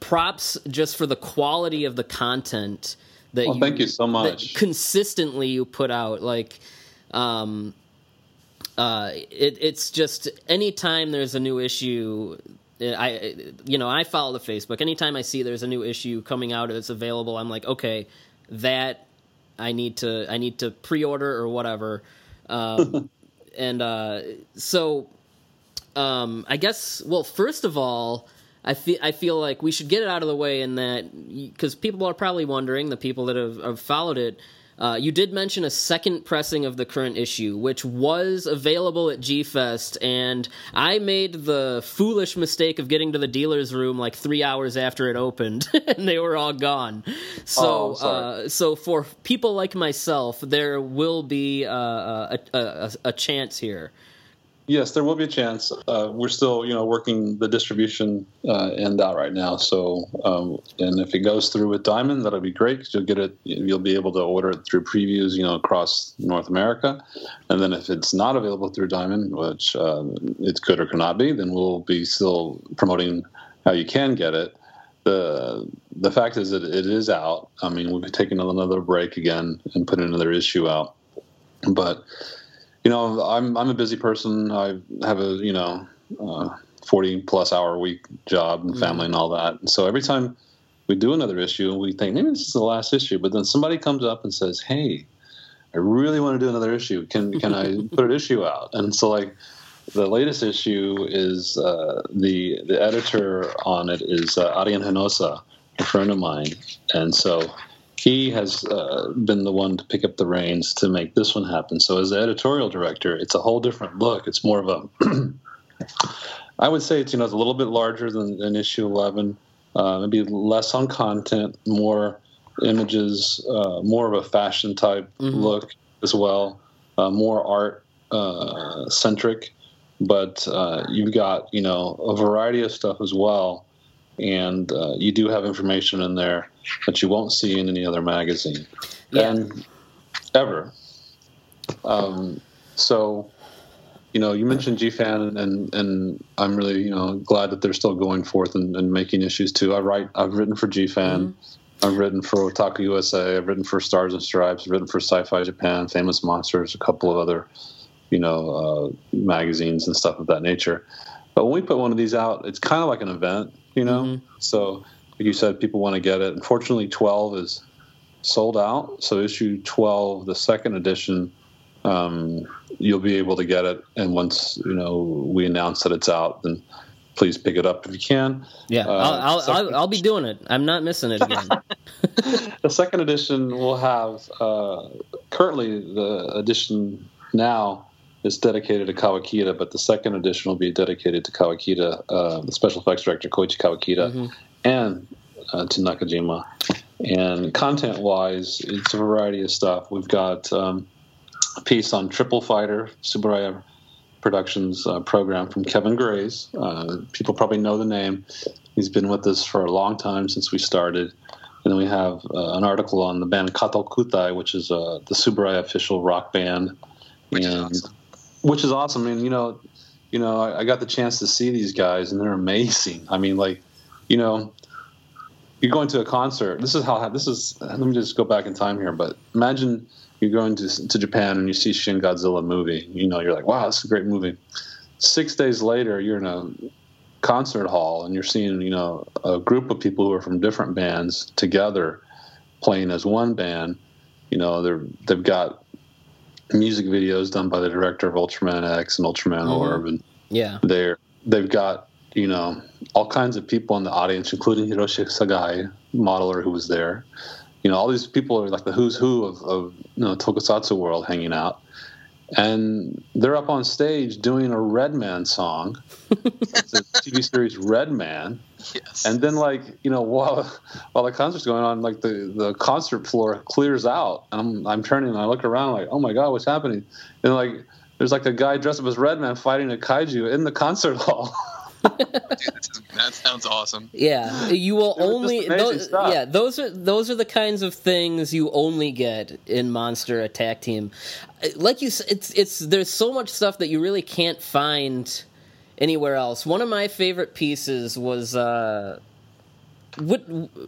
props just for the quality of the content that well, you, thank you so much consistently you put out like um uh it, it's just anytime there's a new issue I, you know, I follow the Facebook. Anytime I see there's a new issue coming out that's available, I'm like, okay, that I need to, I need to pre-order or whatever. Um, and uh, so um, I guess well, first of all, I feel I feel like we should get it out of the way in that because people are probably wondering the people that have, have followed it. Uh, you did mention a second pressing of the current issue, which was available at G Fest, and I made the foolish mistake of getting to the dealer's room like three hours after it opened, and they were all gone. So, oh, uh, so for people like myself, there will be uh, a, a, a chance here. Yes, there will be a chance. Uh, we're still, you know, working the distribution uh, end out right now. So, um, and if it goes through with Diamond, that'll be great because you'll get it. You'll be able to order it through previews, you know, across North America. And then if it's not available through Diamond, which uh, it could or could not be, then we'll be still promoting how you can get it. the The fact is that it is out. I mean, we'll be taking another break again and putting another issue out, but you know, I'm I'm a busy person. I have a you know, uh, forty plus hour week job and family mm and all that. And so every time we do another issue, we think maybe this is the last issue. But then somebody comes up and says, "Hey, I really want to do another issue. Can can I put an issue out?" And so like the latest issue is uh, the the editor on it is uh, Arian Hinosa, a friend of mine, and so he has uh, been the one to pick up the reins to make this one happen. So as the editorial director, it's a whole different look. It's more of a, I would say it's you know it's a little bit larger than, than issue eleven, uh, maybe less on content, more images, uh, more of a fashion type mm-hmm. look as well, uh, more art uh, centric. But uh, you've got you know a variety of stuff as well and uh, you do have information in there that you won't see in any other magazine, yeah. and ever. Um, so, you know, you mentioned GFan, and and I'm really you know glad that they're still going forth and, and making issues too. I write, I've written for GFan. Mm-hmm. I've written for Otaku USA. I've written for Stars and Stripes. I've written for Sci-Fi Japan, Famous Monsters, a couple of other, you know, uh, magazines and stuff of that nature. But when we put one of these out, it's kind of like an event you know. Mm-hmm. So, like you said, people want to get it. Unfortunately, 12 is sold out. So, issue 12, the second edition, um, you'll be able to get it. And once you know we announce that it's out, then please pick it up if you can. Yeah, uh, I'll, I'll, I'll, I'll, be doing it. I'm not missing it again. the second edition will have uh, currently the edition now is dedicated to Kawakita, but the second edition will be dedicated to Kawakita, uh, the special effects director Koichi Kawakita, mm-hmm. and uh, to Nakajima. And content wise, it's a variety of stuff. We've got um, a piece on Triple Fighter, Tsuburaya Productions uh, program from Kevin Grays. Uh, people probably know the name. He's been with us for a long time since we started. And then we have uh, an article on the band Katokutai, which is uh, the Tsuburaya official rock band. Which and, is awesome. Which is awesome. I mean, you know, you know, I, I got the chance to see these guys, and they're amazing. I mean, like, you know, you're going to a concert. This is how this is. Let me just go back in time here. But imagine you're going to to Japan and you see Shin Godzilla movie. You know, you're like, wow, is a great movie. Six days later, you're in a concert hall and you're seeing you know a group of people who are from different bands together playing as one band. You know, they're they've got music videos done by the director of Ultraman X and Ultraman mm-hmm. Orb, and yeah, they're they've got you know all kinds of people in the audience, including Hiroshi Sagae, modeler who was there. You know, all these people are like the who's who of, of you know tokusatsu world hanging out, and they're up on stage doing a Redman song, it's a TV series Redman. Yes. And then, like you know, while while the concert's going on, like the, the concert floor clears out, and I'm I'm turning and I look around like, oh my god, what's happening? And like, there's like a guy dressed up as Redman fighting a kaiju in the concert hall. that sounds awesome. Yeah, you will only those, yeah those are those are the kinds of things you only get in Monster Attack Team. Like you, it's it's there's so much stuff that you really can't find anywhere else. One of my favorite pieces was. Uh, what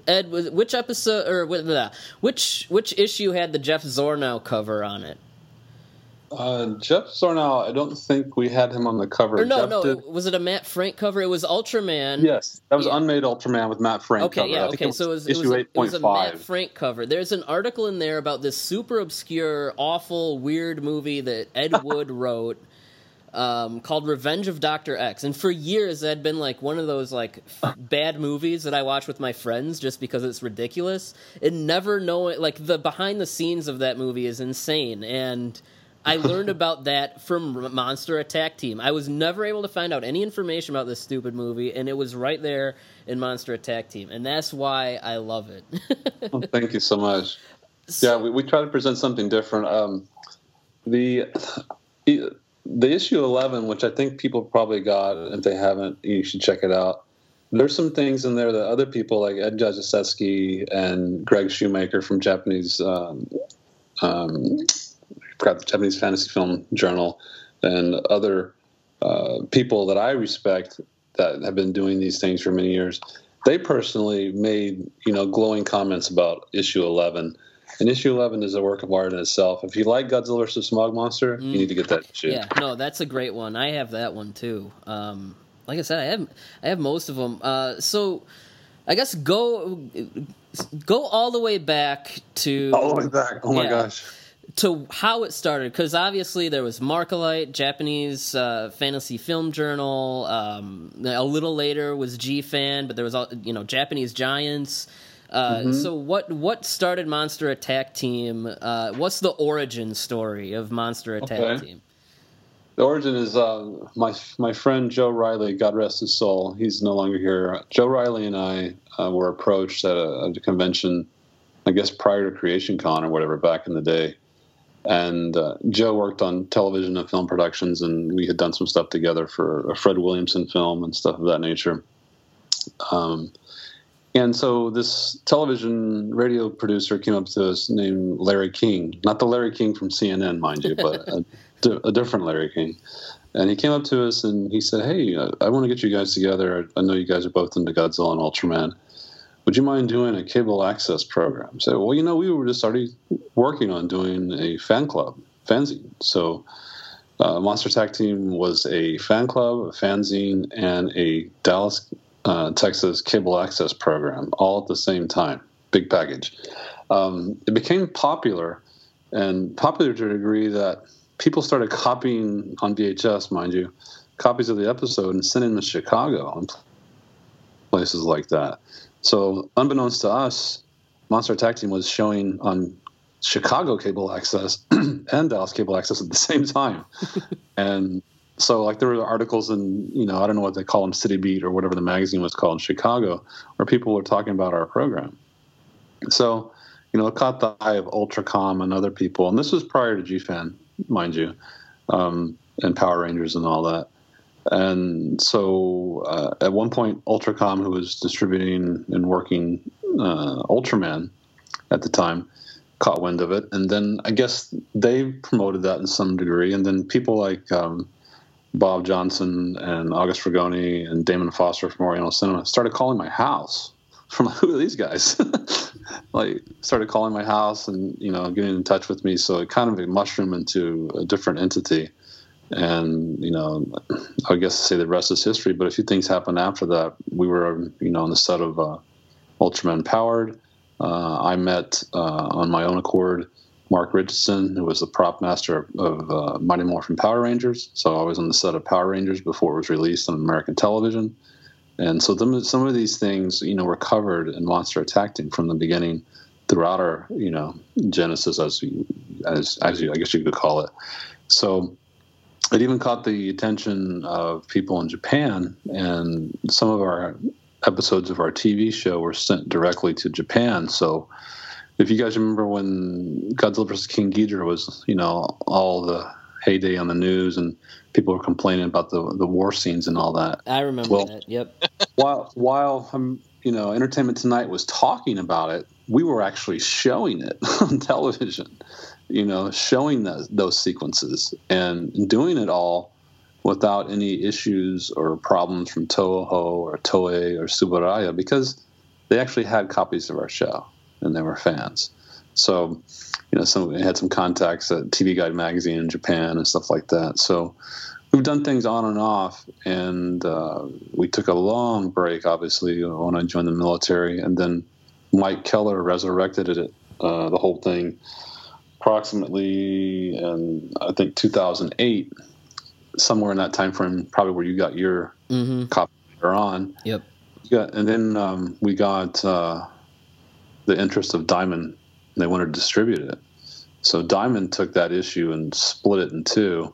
Ed? Which episode or which which issue had the Jeff Zornow cover on it? Uh, Jeff Zornow, I don't think we had him on the cover. Or no, Jeff no. Did... Was it a Matt Frank cover? It was Ultraman. Yes, that was yeah. Unmade Ultraman with Matt Frank. Okay, cover. yeah, okay. It so it was, it was, a, it was a Matt Frank cover. There's an article in there about this super obscure, awful, weird movie that Ed Wood wrote. Um, called Revenge of Doctor X, and for years that had been like one of those like bad movies that I watch with my friends just because it's ridiculous, and never knowing like the behind the scenes of that movie is insane, and I learned about that from Monster Attack Team. I was never able to find out any information about this stupid movie, and it was right there in Monster Attack Team, and that's why I love it. well, thank you so much. So, yeah, we, we try to present something different. Um, the the issue eleven, which I think people probably got, if they haven't, you should check it out. There's some things in there that other people like Ed Godziszewski and Greg Shoemaker from Japanese um, um, got the Japanese Fantasy Film Journal and other uh, people that I respect that have been doing these things for many years. They personally made you know glowing comments about issue eleven. And issue eleven is a work of art in itself. If you like Godzilla vs. Smog Monster, mm. you need to get that issue. Yeah, no, that's a great one. I have that one too. Um, like I said, I have I have most of them. Uh, so I guess go go all the way back to all the way back. Oh my gosh to how it started because obviously there was Markalite, Japanese uh, fantasy film journal. Um, a little later was G Fan, but there was all you know Japanese giants. Uh, mm-hmm. So what what started Monster Attack Team? Uh, what's the origin story of Monster Attack okay. Team? The origin is uh, my my friend Joe Riley, God rest his soul. He's no longer here. Joe Riley and I uh, were approached at a, at a convention, I guess prior to Creation Con or whatever back in the day and uh, Joe worked on television and film productions, and we had done some stuff together for a Fred Williamson film and stuff of that nature. Um, and so this television radio producer came up to us named Larry King, not the Larry King from CNN, mind you, but a, a different Larry King. And he came up to us and he said, "Hey, I, I want to get you guys together. I know you guys are both into Godzilla and Ultraman." would you mind doing a cable access program? So, well, you know, we were just already working on doing a fan club, fanzine. So, uh, Monster Attack Team was a fan club, a fanzine, and a Dallas, uh, Texas cable access program all at the same time. Big package. Um, it became popular, and popular to a degree that people started copying on VHS, mind you, copies of the episode and sending them to Chicago and places like that. So, unbeknownst to us, Monster Attack Team was showing on Chicago cable access and Dallas cable access at the same time. and so, like, there were articles in, you know, I don't know what they call them, City Beat or whatever the magazine was called in Chicago, where people were talking about our program. So, you know, it caught the eye of Ultracom and other people. And this was prior to GFan, mind you, um, and Power Rangers and all that. And so uh, at one point, Ultracom, who was distributing and working uh, Ultraman at the time, caught wind of it. And then I guess they promoted that in some degree. And then people like um, Bob Johnson and August Ragone and Damon Foster from Oriental Cinema started calling my house from who are these guys? like started calling my house and you know getting in touch with me. So it kind of mushroomed into a different entity. And you know, I guess to say the rest is history. But a few things happened after that. We were you know on the set of uh, Ultraman Powered. Uh, I met uh, on my own accord Mark Richardson, who was the prop master of, uh, Mighty Morphin Power Rangers. So I was on the set of Power Rangers before it was released on American television. And so some of these things, you know, were covered in Monster Attack Team from the beginning throughout our, you know, genesis, as as as you, I guess you could call it. So it even caught the attention of people in Japan, and some of our episodes of our TV show were sent directly to Japan. So if you guys remember when Godzilla vs. King Ghidorah was, you know, all the heyday on the news and people were complaining about the the war scenes and all that. I remember well, that. Yep. while while um, you know, Entertainment Tonight was talking about it, we were actually showing it on television. You know, showing those those sequences and doing it all without any issues or problems from Toho or Toei or Tsuburaya because they actually had copies of our show and they were fans. So, you know, some had some contacts at TV Guide magazine in Japan and stuff like that. So, we've done things on and off, and uh, we took a long break, obviously, when I joined the military, and then Mike Keller resurrected it, uh, the whole thing, approximately and I think 2008, somewhere in that time frame, probably where you got your mm-hmm. copy later on. Yep. Yeah, and then um, we got uh, the interest of Diamond they wanted to distribute it. So Diamond took that issue and split it in two.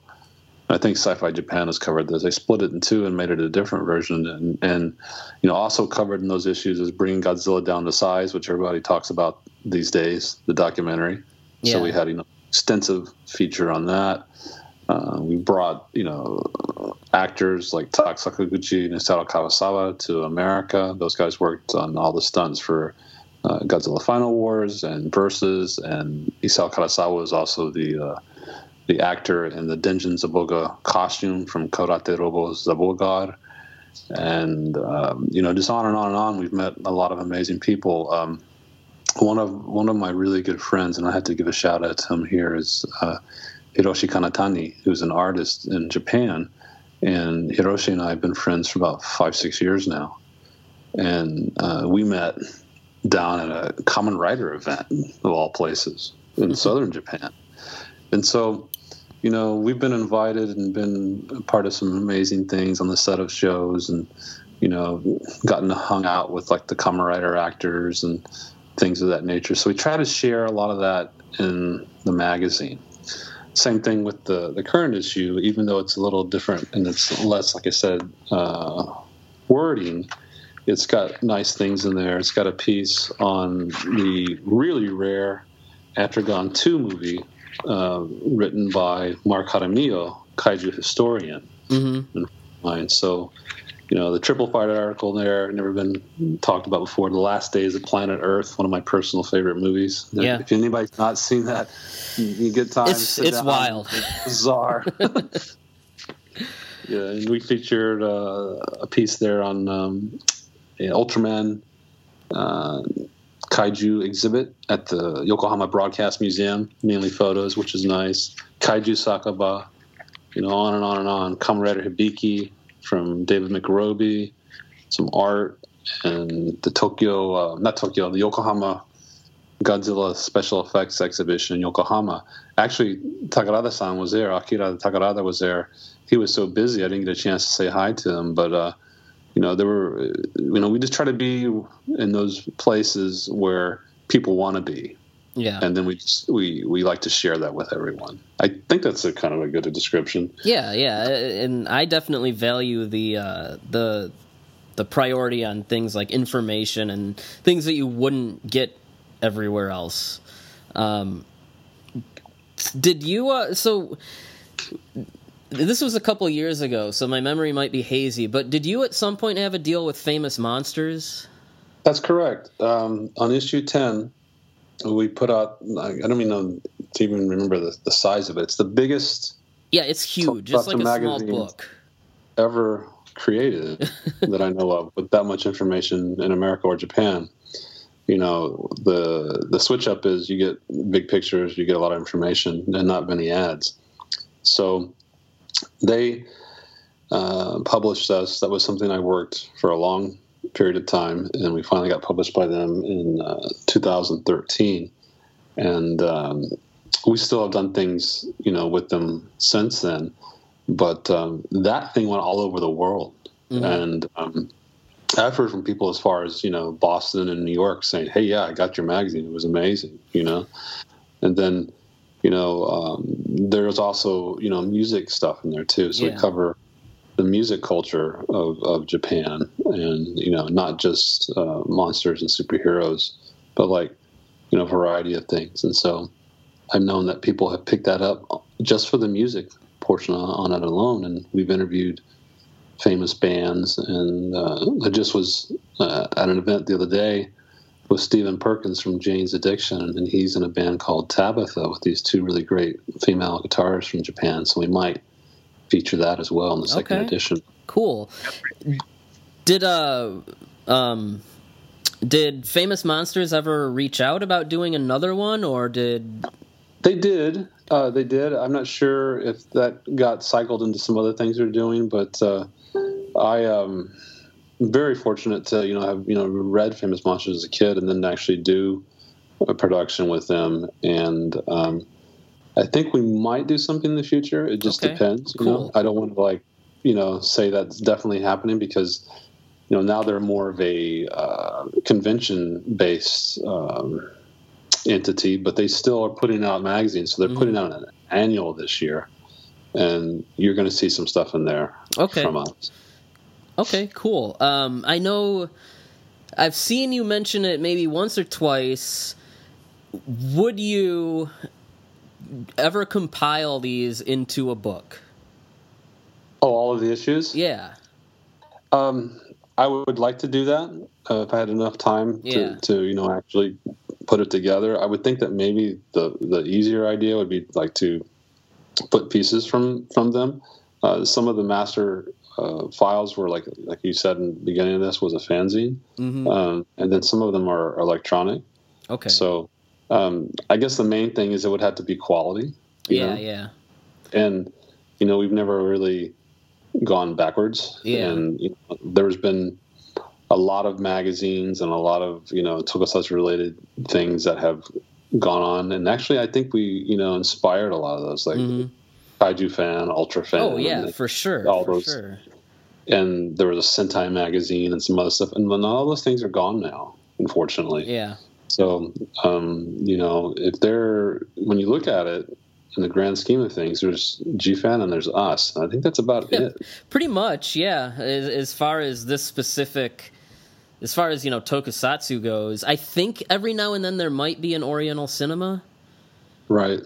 I think Sci-Fi Japan has covered this. They split it in two and made it a different version, and, and you know also covered in those issues is bringing Godzilla down to size, which everybody talks about these days. The documentary. Yeah. So we had you know extensive feature on that. Uh, we brought you know actors like Tak Sakaguchi and Isao Karasawa to America. Those guys worked on all the stunts for uh, Godzilla Final Wars and Versus, and Isao Karasawa is also the uh, the actor in the Denjin Zaboga costume from Karate Robo Zabogar. And, um, you know, just on and on and on, we've met a lot of amazing people. Um, one of one of my really good friends, and I had to give a shout out to him here, is uh, Hiroshi Kanatani, who's an artist in Japan. And Hiroshi and I have been friends for about five, six years now. And uh, we met down at a Kamen Rider event of all places in southern Japan. And so, you know, we've been invited and been part of some amazing things on the set of shows and, you know, gotten hung out with like the Kamen Rider actors and things of that nature. So we try to share a lot of that in the magazine. Same thing with the, the current issue, even though it's a little different and it's less, like I said, uh, wording it's got nice things in there. It's got a piece on the really rare Atragon 2 movie uh, written by Mark Jaramillo, kaiju historian. Mm-hmm. So, you know, the Triple Fight article there, never been talked about before. The Last Days of Planet Earth, one of my personal favorite movies. Yeah. If anybody's not seen that, you get time. It's, it's wild. It's bizarre. yeah, and we featured uh, a piece there on um, Ultraman uh, kaiju exhibit at the Yokohama Broadcast Museum, mainly photos, which is nice. Kaiju Sakaba, you know, on and on and on. Kamen Hibiki from David McRobbie, some art, and the Tokyo, uh, not Tokyo, the Yokohama Godzilla special effects exhibition in Yokohama. Actually, Takarada-san was there. Akira Takarada was there. He was so busy, I didn't get a chance to say hi to him. But uh, you know, there were, you know, we just try to be in those places where people want to be. Yeah. And then we just, we we like to share that with everyone. I think that's a kind of a good description. Yeah, yeah, and I definitely value the uh, the the priority on things like information and things that you wouldn't get everywhere else. Um, did you? Uh, so this was a couple years ago, so my memory might be hazy. But did you at some point have a deal with Famous Monsters? That's correct. Um, on issue ten, we put out. I don't even know to even remember the, the size of it. It's the biggest. Yeah, it's huge. It's like a small book. Ever created that I know of with that much information in America or Japan. You know, the the switch up is you get big pictures, you get a lot of information, and not many ads. So they uh, published us. That was something I worked for a long period of time, and we finally got published by them in uh, 2013. And um, we still have done things, you know, with them since then. But um, that thing went all over the world, mm-hmm. and um, I've heard from people as far as you know Boston and New York saying, "Hey, yeah, I got your magazine. It was amazing," you know. And then, you know, um, there's also you know music stuff in there too. So yeah. we cover the music culture of, of Japan, and you know, not just uh, monsters and superheroes, but like you know, a variety of things. And so, I've known that people have picked that up just for the music portion on, it alone, and we've interviewed famous bands. And uh, I just was uh, at an event the other day with Stephen Perkins from Jane's Addiction, and he's in a band called Tabitha with these two really great female guitarists from Japan. So we might feature that as well in the second okay. edition. Cool. Did uh um did Famous Monsters ever reach out about doing another one, or did they did? Uh, they did. I'm not sure if that got cycled into some other things they're doing, but uh, I um very fortunate to you know have you know read Famous Monsters as a kid and then actually do a production with them and. Um, I think we might do something in the future. It just okay. depends. You cool. know, I don't want to like, you know, say that's definitely happening because, you know, now they're more of a uh, convention-based um, entity, but they still are putting out magazines. So they're mm-hmm. putting out an annual this year, and you're going to see some stuff in there okay. from us. Okay, cool. Um, I know I've seen you mention it maybe once or twice. Would you ever compile these into a book? Oh, all of the issues? Yeah. Um, I would like to do that uh, if I had enough time to, yeah. to, you know, actually put it together. I would think that maybe the the easier idea would be like to put pieces from from them. Uh, some of the master uh, files were like like you said in the beginning of this was a fanzine, mm-hmm. um, and then some of them are electronic. Okay. So um, I guess the main thing is it would have to be quality. Yeah, know? yeah. And you know, we've never really gone backwards. Yeah. And you know, there's been a lot of magazines and a lot of you know tokusatsu related things that have gone on, and actually, I think we you know inspired a lot of those, like mm-hmm. Kaiju fan, Ultra fan. Oh yeah, for sure. All for those. Sure. And there was a Sentai magazine and some other stuff, and all those things are gone now, unfortunately. Yeah. So, um, you know, if they're when you look at it in the grand scheme of things, there's GFan and there's us. I think that's about it. Pretty much, yeah. As, as, far as this specific, as far as you know, Tokusatsu goes, I think every now and then there might be an Oriental Cinema. Right.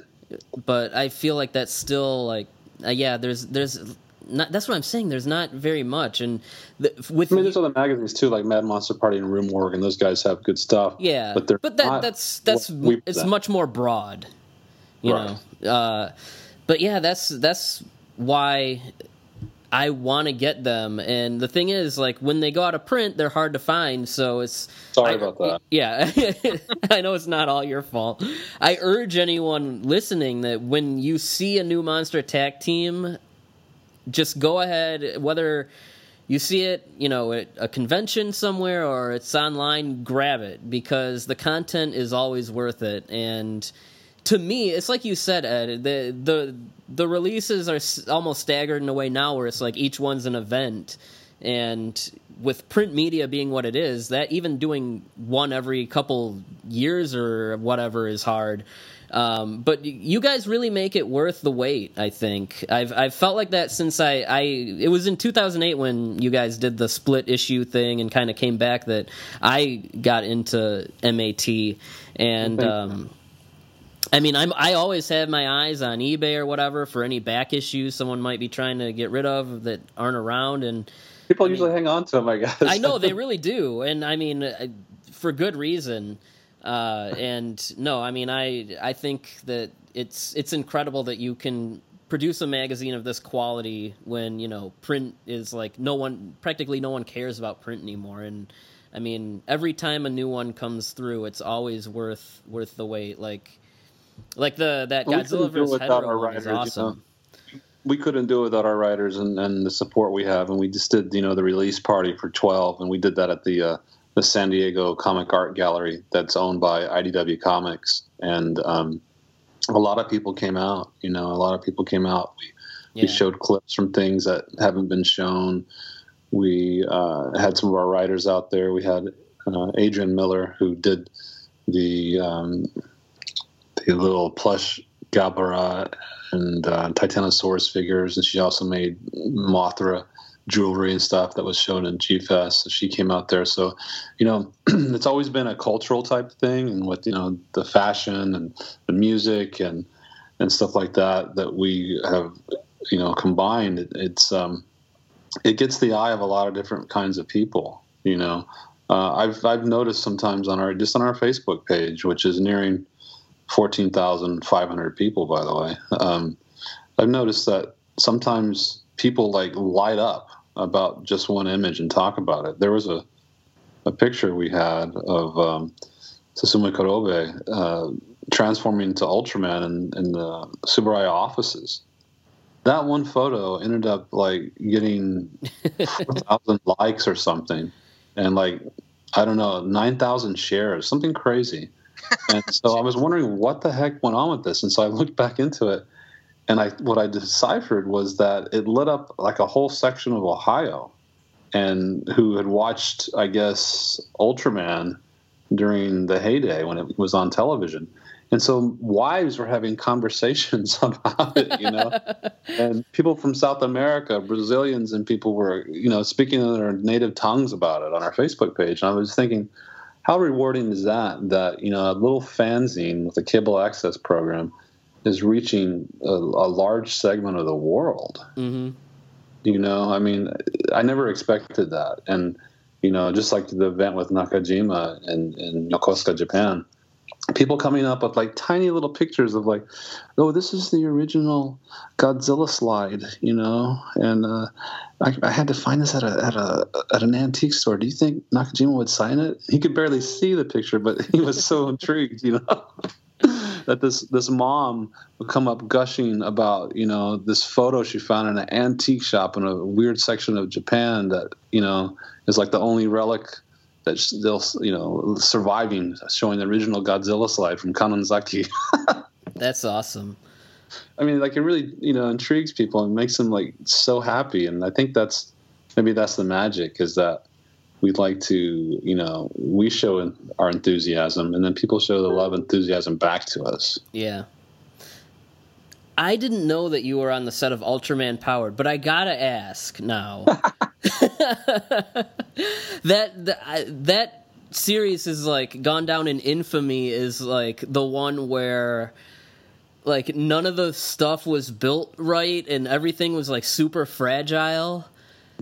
But I feel like that's still like, uh, yeah. There's there's not, that's what I'm saying. There's not very much, and the, with I mean, there's other magazines too, like Mad Monster Party and Rue Morgue, and those guys have good stuff. Yeah, but they're but that, that's that's it's much more broad, you right. know. Uh, but yeah, that's that's why I want to get them. And the thing is, like when they go out of print, they're hard to find. So it's sorry I, about that. Yeah, I know it's not all your fault. I urge anyone listening that when you see a new Monster Attack team just go ahead whether you see it, you know, at a convention somewhere or it's online, grab it because the content is always worth it. And to me, it's like you said, Ed. The the the releases are almost staggered in a way now, where it's like each one's an event, and with print media being what it is, that even doing one every couple years or whatever is hard. Um, but you guys really make it worth the wait. I think I've I've felt like that since I, I it was in 2008 when you guys did the split issue thing and kind of came back that I got into MAT and. Um, I mean, I'm I always have my eyes on eBay or whatever for any back issues someone might be trying to get rid of that aren't around, and people I usually mean, hang on to them. I guess I know they really do, and I mean, uh, for good reason. Uh, and no, I mean, I I think that it's it's incredible that you can produce a magazine of this quality when you know print is like no one practically no one cares about print anymore. And i mean every time a new one comes through it's always worth worth the wait. Like like the that well, godzilla vs hedorah writers, is awesome you know? we couldn't do it without our writers and, and the support we have. And we just did you know the release party for 12 and we did that at the uh, the San Diego Comic Art Gallery that's owned by IDW Comics, and um, a lot of people came out. You know, a lot of people came out. We, yeah. we showed clips from things that haven't been shown. We uh, had some of our writers out there. We had uh, Adrian Miller who did the um, the little plush Gamera and uh, Titanosaurus figures, and she also made Mothra jewelry and stuff that was shown in G Fest. So she came out there. So, you know, it's always been a cultural type thing, and with you know the fashion and the music and and stuff like that that we have you know combined. It, it's um, it gets the eye of a lot of different kinds of people. You know, uh, I've I've noticed sometimes on our just on our Facebook page, which is nearing fourteen thousand five hundred people, by the way. Um, I've noticed that sometimes people like light up about just one image and talk about it. There was a a picture we had of um, Susumu Kurobe uh, transforming into Ultraman in, in the Tsuburaya offices. That one photo ended up like getting thousand likes or something, and like I don't know nine thousand shares, something crazy. And so I was wondering what the heck went on with this, and so I looked back into it, and I what I deciphered was that it lit up like a whole section of Ohio, and who had watched, I guess, Ultraman during the heyday when it was on television. And so wives were having conversations about it, you know, and people from South America, Brazilians, and people were, you know, speaking in their native tongues about it on our Facebook page. And I was thinking, how rewarding is that? That you know, a little fanzine with a cable access program is reaching a, a large segment of the world. Mm-hmm. You know, I mean, I never expected that, and you know, just like the event with Nakajima in, in Yokosuka, Japan, people coming up with like tiny little pictures of like, oh, this is the original Godzilla slide, you know, and uh, I, I, had to find this at a at a at an antique store. Do you think Nakajima would sign it? He could barely see the picture, but he was so intrigued, you know that this this mom would come up gushing about you know this photo she found in an antique shop in a weird section of Japan that you know is like the only relic that still you know surviving, showing the original Godzilla slide from Kannonzaki. That's awesome. I mean, like it really you know intrigues people and makes them like so happy, and I think that's maybe that's the magic is that we'd like to, you know, we show our enthusiasm, and then people show the love enthusiasm back to us. Yeah. I didn't know that you were on the set of Ultraman Powered, but I gotta ask now. that that that series is like gone down in infamy. Is like the one where like none of the stuff was built right and everything was like super fragile.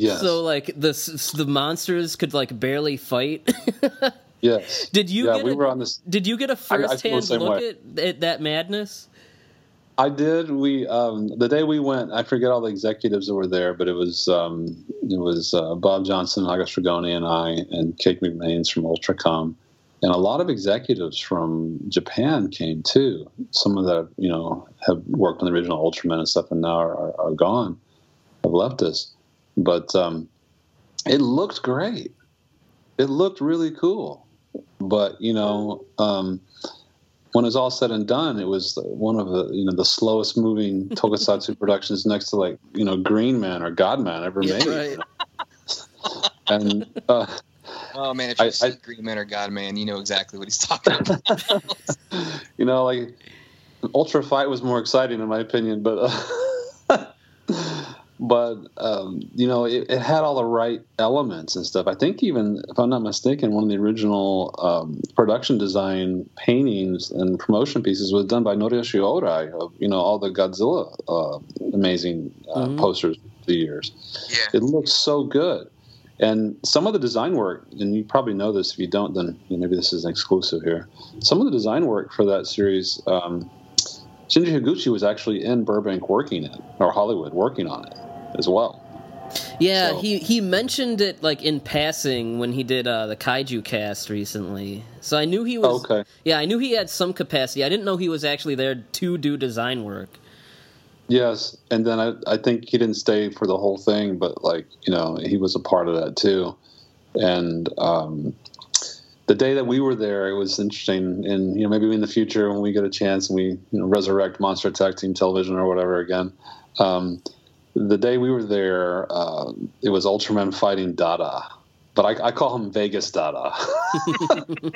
Yes. So like the the monsters could like barely fight. yes. Did you? Yeah, get we a, were on this. Did you get a first hand look at, at, that madness? I did. We um, the day we went, I forget all the executives that were there, but it was um, it was uh, Bob Johnson, August Ragone, and I, and Kate McMains from Ultracom, and a lot of executives from Japan came too. Some of that you know have worked on the original Ultraman and stuff, and now are, are, are gone, have left us. But um, it looked great. It looked really cool, but you know, um, when it's all said and done, it was one of the you know the slowest moving tokusatsu productions next to like you know Green Man or Godman ever made. Right. And uh, Oh man, if you I- see I- Green Man or God Man, you know exactly what he's talking about. you know, like Ultra Fight was more exciting in my opinion, but uh, but um, you know, it, it had all the right elements and stuff. I think even if I'm not mistaken, one of the original um, production design paintings and promotion pieces was done by Noriyoshi Orai of you know all the Godzilla uh, amazing uh, Mhm. posters of the years. yeah. It looks so good. And some of the design work, and you probably know this. If you don't, then you know, maybe this is an exclusive here. Some of the design work for that series, um, Shinji Higuchi was actually in Burbank working it, or Hollywood working on it as well. Yeah, So- he he mentioned it like in passing when he did uh, the Kaiju cast recently. So I knew he was. Okay. Yeah, I knew he had some capacity. I didn't know he was actually there to do design work. Yes, and then I, I think he didn't stay for the whole thing, but like you know, he was a part of that too. And um, the day that we were there, it was interesting. And you know, maybe in the future when we get a chance and we you know resurrect Monster Attack Team Television or whatever again. Um, the day we were there, uh, it was Ultraman fighting Dada, but I, I call him Vegas Dada.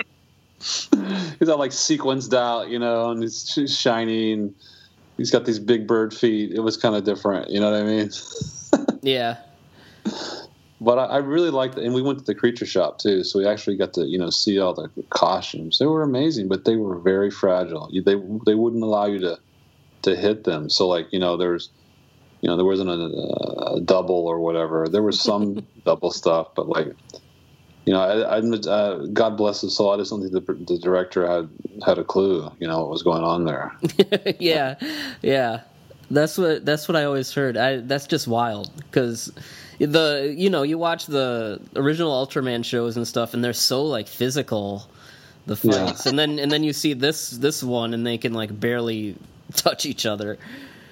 he's all like sequenced out, you know, and he's sh- shiny and he's got these big bird feet. It was kind of different, you know what I mean? Yeah, But I, I really liked it, and we went to the creature shop too, so we actually got to you know see all the costumes. They were amazing, but they were very fragile. They they wouldn't allow you to to hit them. So like you know there's you know there wasn't a, a double or whatever. There was some double stuff, but like you know I, I uh, God bless his soul. I just don't think the, the director had had a clue you know what was going on there. yeah, yeah. That's what that's what I always heard. I, that's just wild because the you know you watch the original Ultraman shows and stuff, and they're so like physical, the Yeah. fights, and then and then you see this this one, and they can like barely touch each other.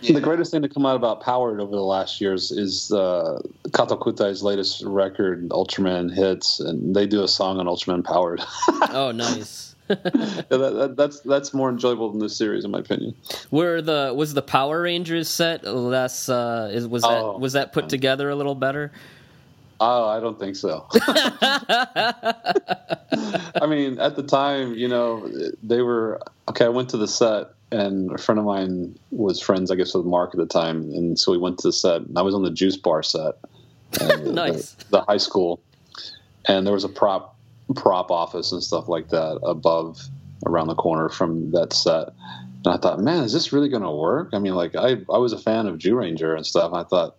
Yeah. The greatest thing to come out about Powered over the last years is uh, Katakutai's latest record, Ultraman Hits, and they do a song on Ultraman Powered. Oh, nice. Yeah, that, that, that's that's more enjoyable than this series, in my opinion. Were the was the Power Rangers set less? Uh, is was that Oh. was that put together a little better? Oh, I don't think so. I mean, at the time, you know, they were okay. I went to the set, and a friend of mine was friends, I guess, with Mark at the time, and so we went to the set. And I was on the Juice Bar set, and the- Nice. the, high school, and there was a prop prop office and stuff like that above around the corner from that set. And I thought, man, is this really going to work? I mean, like I I was a fan of Zyuranger and stuff. And I thought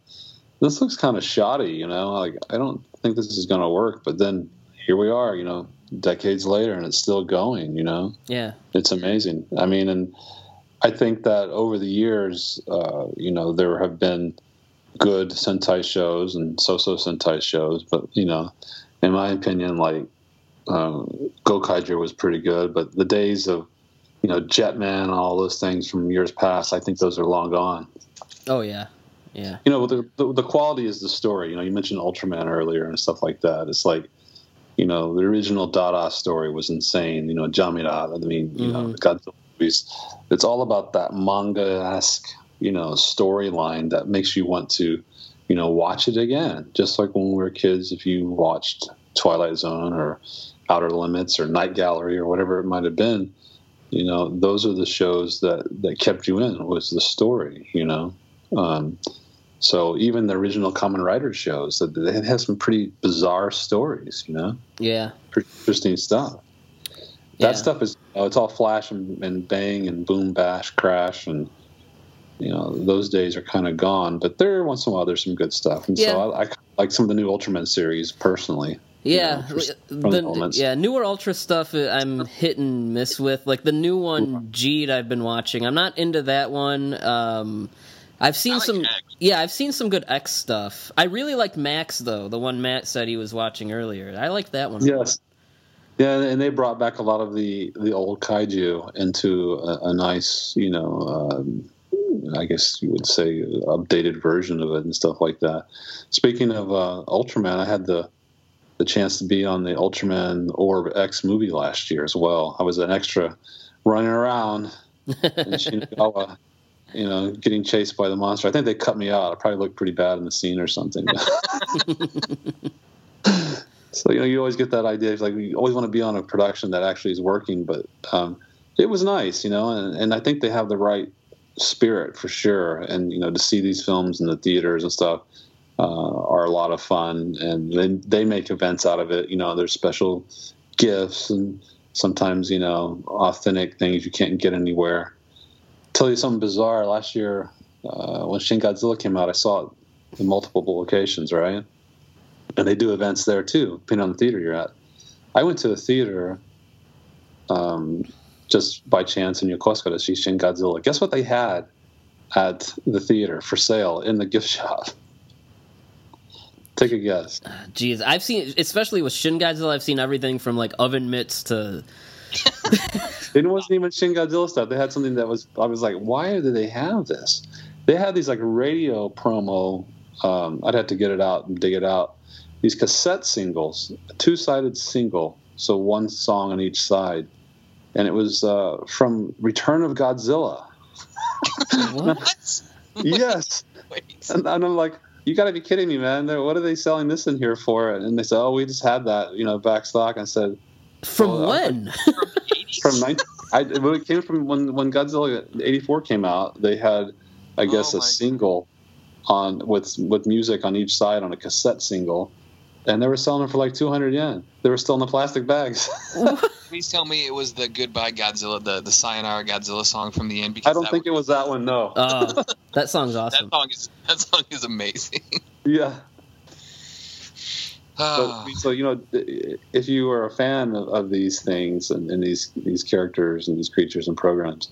this looks kind of shoddy, you know. Like I don't think this is going to work. But then here we are, you know, decades later, and it's still going. You know, Yeah, it's amazing. I mean, and I think that over the years, uh, you know, there have been good Sentai shows and so-so Sentai shows, but you know, in my opinion, like um, Gokaiger was pretty good, but the days of you know Jetman and all those things from years past, I think those are long gone. Oh yeah, yeah, You know, the, the the quality is the story. You know, you mentioned Ultraman earlier and stuff like that. It's like you know, the original Dada story was insane. You know, Jamira. I mean, you know, Mhm. the Godzilla movies. It's all about that manga-esque, you know, storyline that makes you want to, you know, watch it again. Just like when we were kids, if you watched Twilight Zone or Outer Limits or Night Gallery or whatever it might have been, you know, those are the shows that that kept you in. Was the story, you know. Um, so even the original Kamen Rider shows, that they have some pretty bizarre stories, you know, yeah. pretty interesting stuff. yeah. That stuff is, you know, it's all flash and, and bang and boom, bash, crash, and you know those days are kind of gone. But there, once in a while, there's some good stuff, and Yeah. so I, I like some of the new Ultraman series personally. Yeah, know, for the, yeah, newer Ultra stuff uh, I'm hit and miss with. Like the new one, Geed, I've been watching. I'm not into that one. Um, I've seen like some, X. yeah, I've seen some good X stuff. I really liked Max though, the one Matt said he was watching earlier. I like that one. Yes. Yeah, and they brought back a lot of the the old kaiju into a, a nice, you know, um, I guess you would say, updated version of it and stuff like that. Speaking of uh, Ultraman, I had the the chance to be on the Ultraman Orb X movie last year as well. I was an extra running around in Shinagawa, you know, getting chased by the monster. I think they cut me out. I probably looked pretty bad in the scene or something. so you know, you always get that idea. It's like you always want to be on a production that actually is working, but um, it was nice, you know, and, and I think they have the right spirit for sure. And you know, to see these films in the theaters and stuff uh, are a lot of fun, and then they make events out of it. You know, there's special gifts and sometimes you know authentic things you can't get anywhere. tell you something bizarre. Last year, uh, when Shin Godzilla came out, I saw it in multiple locations, right? And they do events there too, depending on the theater you're at. I went to a theater um, just by chance in Yokosuka to see Shin Godzilla. Guess what they had at the theater for sale in the gift shop? Take a guess. Jeez, I've seen, especially with Shin Godzilla, I've seen everything from like oven mitts to. it wasn't even Shin Godzilla stuff. They had something that was. I was like, why do they have this? They had these like radio promo. Um, I'd have to get it out and dig it out. These cassette singles, two sided single, so one song on each side, and it was uh, from Return of Godzilla. what? yes. And, and I'm like, you got to be kidding me, man! They're, what are they selling this in here for? And they said, oh, we just had that, you know, back stock. I said, from well, when? from 19, I, it came from when when Godzilla '84 came out. They had, I guess, oh a single God. On with with music on each side on a cassette single, and they were selling them for like 200 yen. They were still in the plastic bags. Please tell me it was the Goodbye Godzilla, the the Sayonara Godzilla song from the end. Because I don't think it was that one. No. Uh, that song's awesome. that song is that song is amazing. Yeah. so, so, you know, if you are a fan of, of these things and, and, these these characters and these creatures and programs,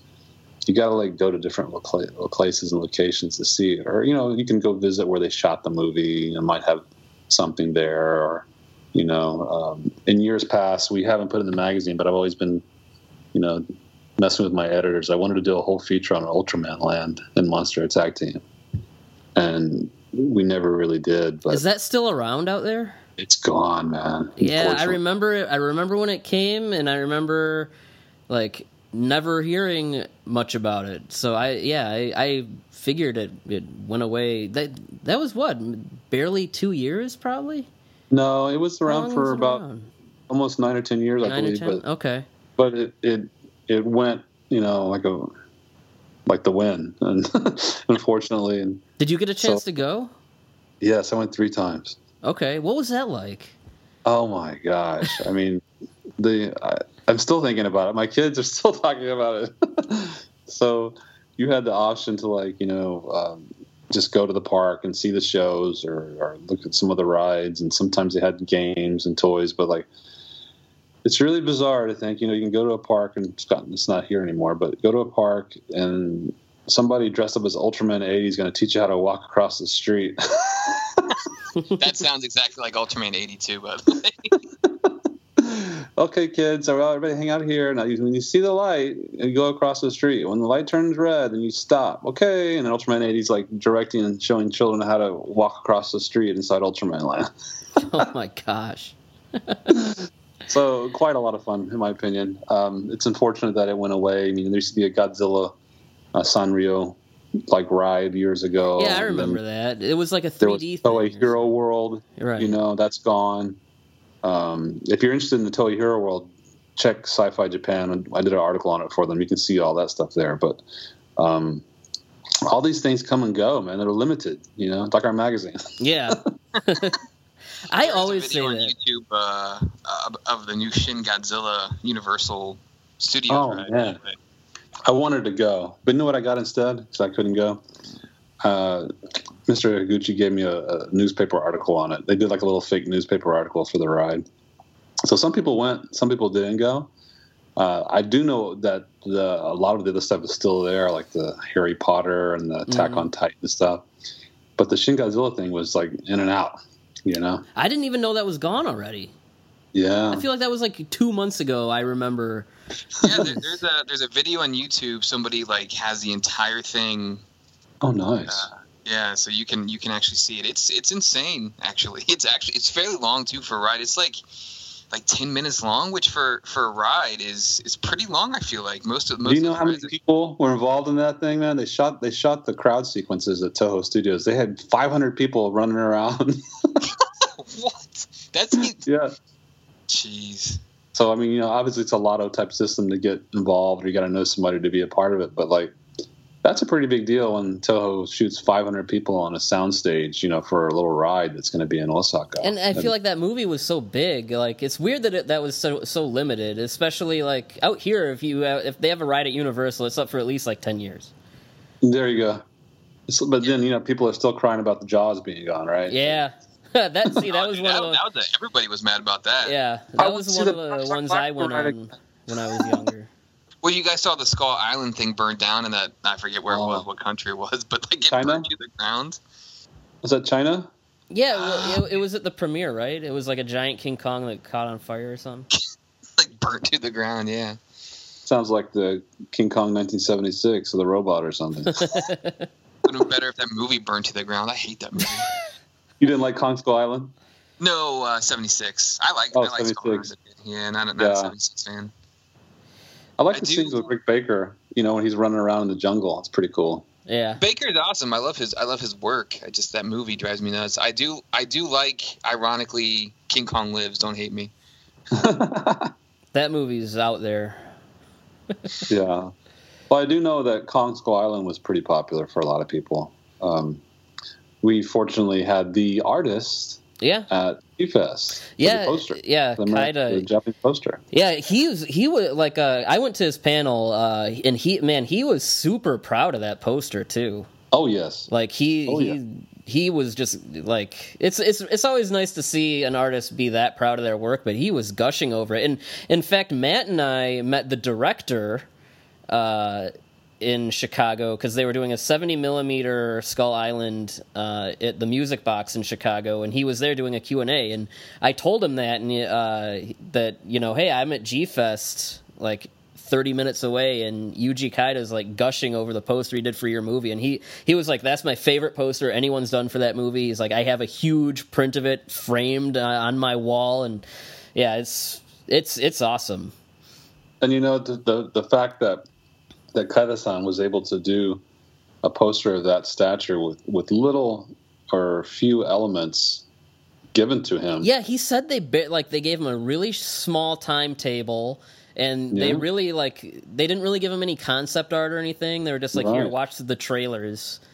you got to like go to different places and locations to see it. Or you know, you can go visit where they shot the movie and might have something there. Or you know, um, in years past, we haven't put in the magazine, but I've always been, you know, messing with my editors. I wanted to do a whole feature on Ultraman Land and Monster Attack Team, and we never really did. But is that still around out there? It's gone, man. Yeah, I remember. It, I remember when it came, and I remember like never hearing much about it. So I, yeah, I, I figured it it went away. That that was what barely two years, probably. No, it was around for was about around? almost nine or ten years, nine I believe. But okay, but it it it went, you know, like a like the wind, and unfortunately. And did you get a chance so, to go? Yes, I went three times. Okay, what was that like? Oh my gosh! I mean, the I, I'm still thinking about it. My kids are still talking about it. so you had the option to like you know um, just go to the park and see the shows or, or look at some of the rides and sometimes they had games and toys but like it's really bizarre to think, you know, you can go to a park and it's not, it's not here anymore, but go to a park and somebody dressed up as Ultraman 80 is going to teach you how to walk across the street. that sounds exactly like Ultraman 82, by okay, kids, everybody hang out here. Now, when you see the light, you go across the street. When the light turns red, then you stop. Okay, and then Ultraman 80 is like directing and showing children how to walk across the street inside Ultraman Land. oh my gosh so quite a lot of fun, in my opinion. Um, it's unfortunate that it went away. I mean, there used to be a Godzilla uh, Sanrio like ride years ago. Yeah, I remember that. It was like a 3D. There was Toei Hero World. Right. You know, that's gone. Um, if you're interested in the Toei Hero World, check Sci-Fi Japan. I did an article on it for them. You can see all that stuff there. But um, all these things come and go, man. They're limited. You know, like our magazine. Yeah. I always say on that. YouTube uh, of the new Shin Godzilla Universal Studios. Oh right? man, I wanted to go, but you know what I got instead? Because I couldn't go. Uh, Mr. Higuchi gave me a, a, newspaper article on it. They did like a little fake newspaper article for the ride. So some people went, some people didn't go. Uh, I do know that the, a lot of the other stuff is still there, like the Harry Potter and the Attack mm-hmm. on Titan stuff. But the Shin Godzilla thing was like in and out. You know, I didn't even know that was gone already. Yeah, I feel like that was like two months ago. I remember. yeah, there, there's a there's a video on YouTube. Somebody like has the entire thing Oh, nice. Uh, yeah, so you can you can actually see it. It's it's insane. Actually, it's actually it's fairly long too for a ride. It's like like ten minutes long, which for for a ride is is pretty long. I feel like most of most. Do you know how many people were involved in that thing, man? They shot they shot the crowd sequences at Toho Studios. They had 500 people running around. what? That's yeah. Jeez. So I mean, you know, obviously it's a lotto type system to get involved, or you got to know somebody to be a part of it. But like, that's a pretty big deal when Toho shoots 500 people on a soundstage, you know, for a little ride that's going to be in Osaka. And I feel like that movie was so big. Like it's weird that it, that was so so limited, especially like out here. If you uh, if they have a ride at Universal, it's up for at least like 10 years. There you go. So, but then you know people are still crying about the Jaws being gone, right? Yeah. that see that was one that, of the that was a, everybody was mad about that. yeah I that would was one of the- the ones I went on when I was younger. Well, you guys saw the Skull Island thing burn down, in that I forget where Oh. it was, what country it was, but like it China? burned to the ground. Was that China? Yeah, well, it, it was at the premiere, right? It was like a giant King Kong that caught on fire or something. Like burnt to the ground. Yeah. Sounds like the King Kong 1976 or the robot or something. Would have been better if that movie burned to the ground. I hate that movie. you didn't like Kong Skull Island? No, uh, 76. I like Oh, I like Skull 76. Island. Yeah, not, a- not Yeah. a 76 fan. I like I the do- scenes with Rick Baker. You know when he's running around in the jungle. It's pretty cool. yeah. Baker's awesome. I love his I love his work. I just that movie drives me nuts. I do I do like ironically King Kong Lives. Don't hate me. That movie's out there. yeah. Well, I do know that Kong Skull Island was pretty popular for a lot of people. Um, we fortunately had the artist Yeah. at The Yeah. poster. Yeah. Kaida. the Japanese poster. Yeah, he was he was like uh I went to his panel uh and he man, he was super proud of that poster too. Oh yes. Like he Oh, he yeah. he was just like it's it's it's always nice to see an artist be that proud of their work, but he was gushing over it. And in fact, Matt and I met the director uh in Chicago because they were doing a 70 millimeter Skull Island uh, at the Music Box in Chicago, and he was there doing a Q and A. And I told him that and uh, that you know, hey, I'm at G Fest like 30 minutes away, and Yuji Kaida's like gushing over the poster he did for your movie, and he he was like, that's my favorite poster anyone's done for that movie. He's like, I have a huge print of it framed uh, on my wall, and yeah, it's it's it's awesome. And you know the the, the fact that that Kaida-san was able to do a poster of that stature with with little or few elements given to him. Yeah, he said they bit like they gave him a really small timetable, and they really like they didn't really give him any concept art or anything. They were just like, here, watch the trailers.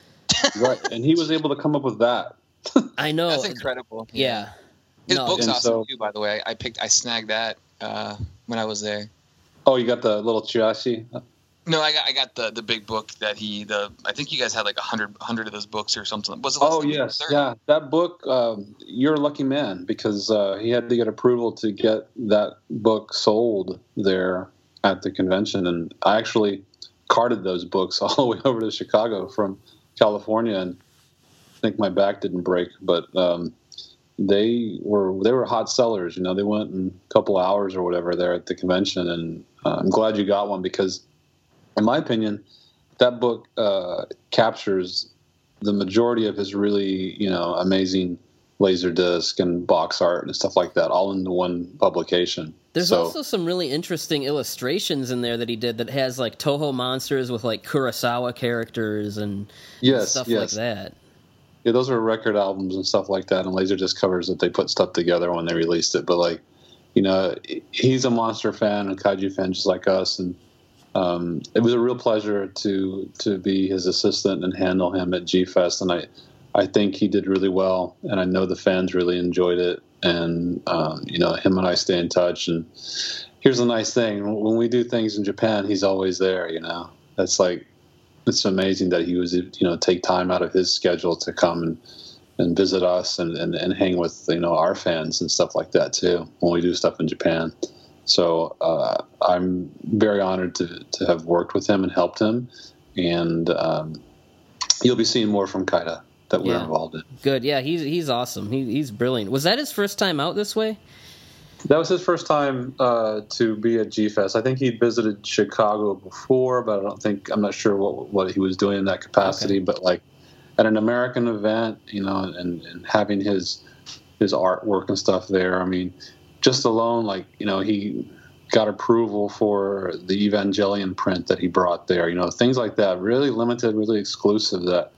Right. And he was able to come up with that. I know. That's incredible. Yeah. His No. book's And awesome so- too, by the way. I picked, I snagged that uh, when I was there. Oh, you got the little Chiashi? No, I got, I got the the big book that he the. I think you guys had like a hundred hundred of those books or something. Was it? Oh yes, 30? yeah. That book, um, you're a lucky man because uh, he had to get approval to get that book sold there at the convention, and I actually carted those books all the way over to Chicago from California, and I think my back didn't break, but um, they were they were hot sellers. You know, they went in a couple hours or whatever there at the convention, and uh, I'm glad you got one because, in my opinion, that book uh, captures the majority of his really you know amazing laser disc and box art and stuff like that all into one publication. There's so also some really interesting illustrations in there that he did that has like Toho monsters with like Kurosawa characters and yes stuff yes. like that. yeah those are record albums and stuff like that and laser disc covers that they put stuff together when they released it. But like you know he's a monster fan and kaiju fan just like us. And um, it was a real pleasure to to be his assistant and handle him at G Fest and I I think he did really well and I know the fans really enjoyed it and um, you know him and I stay in touch and here's the nice thing when we do things in Japan he's always there you know that's like it's amazing that he was you know take time out of his schedule to come and and visit us and, and, and hang with you know our fans and stuff like that too when we do stuff in Japan. So uh, I'm very honored to, to have worked with him and helped him, and um, you'll be seeing more from Kaida that we're Yeah. involved in. Good, yeah, he's he's awesome. He, he's brilliant. Was that his first time out this way? That was his first time uh, to be at G Fest. I think he'd visited Chicago before, but I don't think I'm not sure what what he was doing in that capacity. Okay. But like at an American event, you know, and, and having his his artwork and stuff there. I mean, just alone, like you know, he got approval for the Evangelion print that he brought there. You know, things like that, really limited, really exclusive. That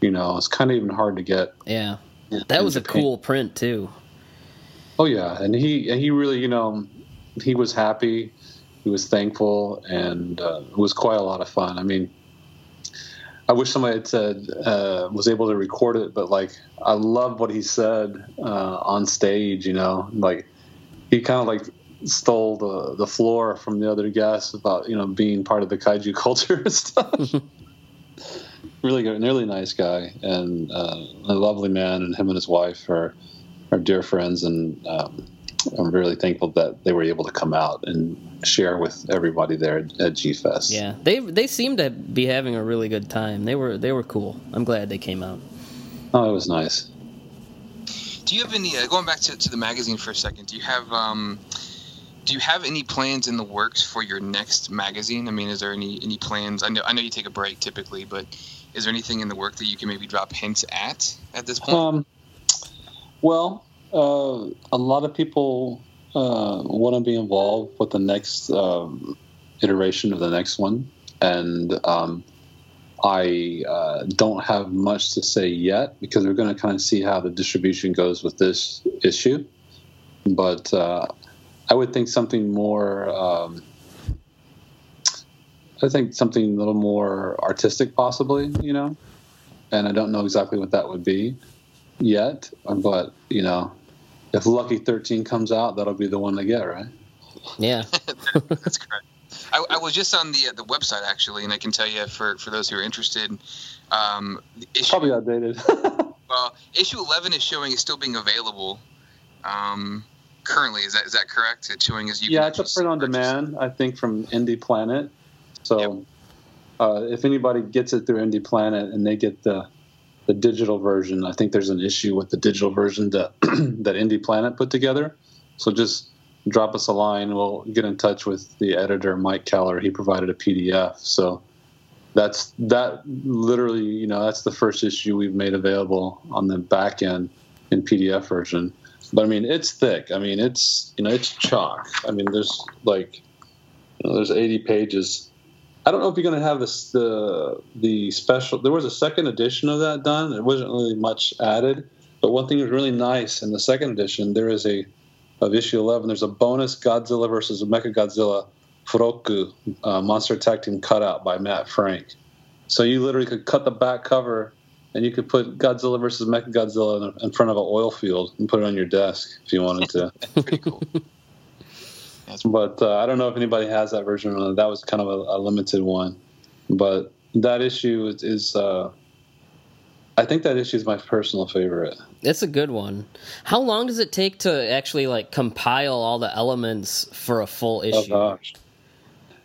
you know, it's kind of even hard to get. Yeah, that was a cool print too. Oh yeah, and he and he really, you know, he was happy, he was thankful, and uh, it was quite a lot of fun. I mean, I wish somebody had said uh, was able to record it, but like I love what he said uh, on stage. You know, like he kind of like stole the the floor from the other guests about you know being part of the kaiju culture and stuff. really good, really nice guy, and uh, a lovely man, and him and his wife are are dear friends, and um, I'm really thankful that they were able to come out and share with everybody there at G Fest. Yeah, they they seemed to be having a really good time. They were they were cool. I'm glad they came out. Oh, it was nice. Do you have any uh, going back to, to the magazine for a second? Do you have um, do you have any plans in the works for your next magazine? I mean, is there any any plans? I know I know you take a break typically, but is there anything in the work that you can maybe drop hints at at this point? Um, well, uh, a lot of people uh, want to be involved with the next um, iteration of the next one, and um, I uh, don't have much to say yet because we're going to kind of see how the distribution goes with this issue. But uh, I would think something more. Um, I think something a little more artistic, possibly. You know, and I don't know exactly what that would be yet, but you know, if Lucky Thirteen comes out, that'll be the one to get, right? Yeah, that's correct. I, I, was just on the uh, the website actually, and I can tell you for for those who are interested, um, issue, probably outdated. well, issue eleven is showing is still being available. Um, currently, is that is that correct? It's showing as you. Yeah, it's a print on demand. I think from Indie Planet. So, yep. uh, if anybody gets it through Indie Planet and they get the the digital version. I think there's an issue with the digital version that that Indie Planet put together. So just drop us a line. We'll get in touch with the editor, Mike Keller. He provided a PDF. So that's that. Literally, you know, that's the first issue we've made available on the back end in PDF version. But I mean, it's thick. I mean, it's you know, it's chalk. I mean, there's like, you know, there's 80 pages I don't know if you're going to have this the the special. There was a second edition of that done. It wasn't really much added, but one thing was really nice in the second edition. There is a of issue 11. There's a bonus Godzilla versus Mecha Godzilla Furoku uh, monster attack team cutout by Matt Frank. So you literally could cut the back cover and you could put Godzilla versus Mecha Godzilla in, in front of an oil field and put it on your desk if you wanted to. Pretty cool. but uh, I don't know if anybody has that version. That was kind of a, a limited one, but that issue is, is uh, I think that issue is my personal favorite. It's a good one. How long does it take to actually like compile all the elements for a full oh, issue? Oh gosh,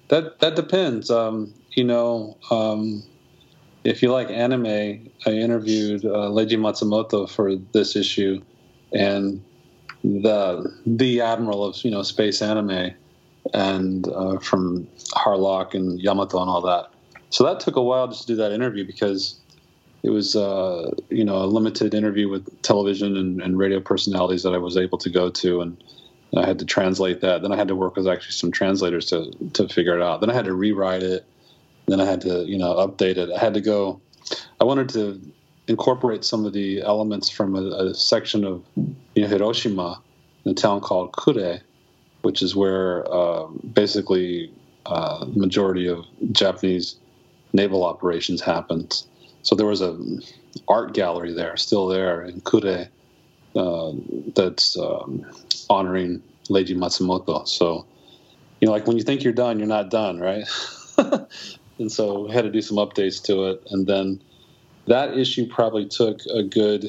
that that depends. Um, you know, um, if you like anime, I interviewed uh, Leiji Matsumoto for this issue, and the the admiral of you know space anime, and uh, from Harlock and Yamato and all that. So that took a while just to do that interview because it was uh, you know a limited interview with television and, and, radio personalities that I was able to go to, and I had to translate that. Then I had to work with actually some translators to to figure it out. Then I had to rewrite it. Then I had to you know update it. I had to go. I wanted to incorporate some of the elements from a, a section of you know, Hiroshima, in a town called Kure, which is where uh, basically uh, the majority of Japanese naval operations happened. So there was a art gallery there, still there in Kure, uh, that's um, honoring Leiji Matsumoto. So, you know, like when you think you're done, you're not done, right? and so we had to do some updates to it, and then that issue probably took a good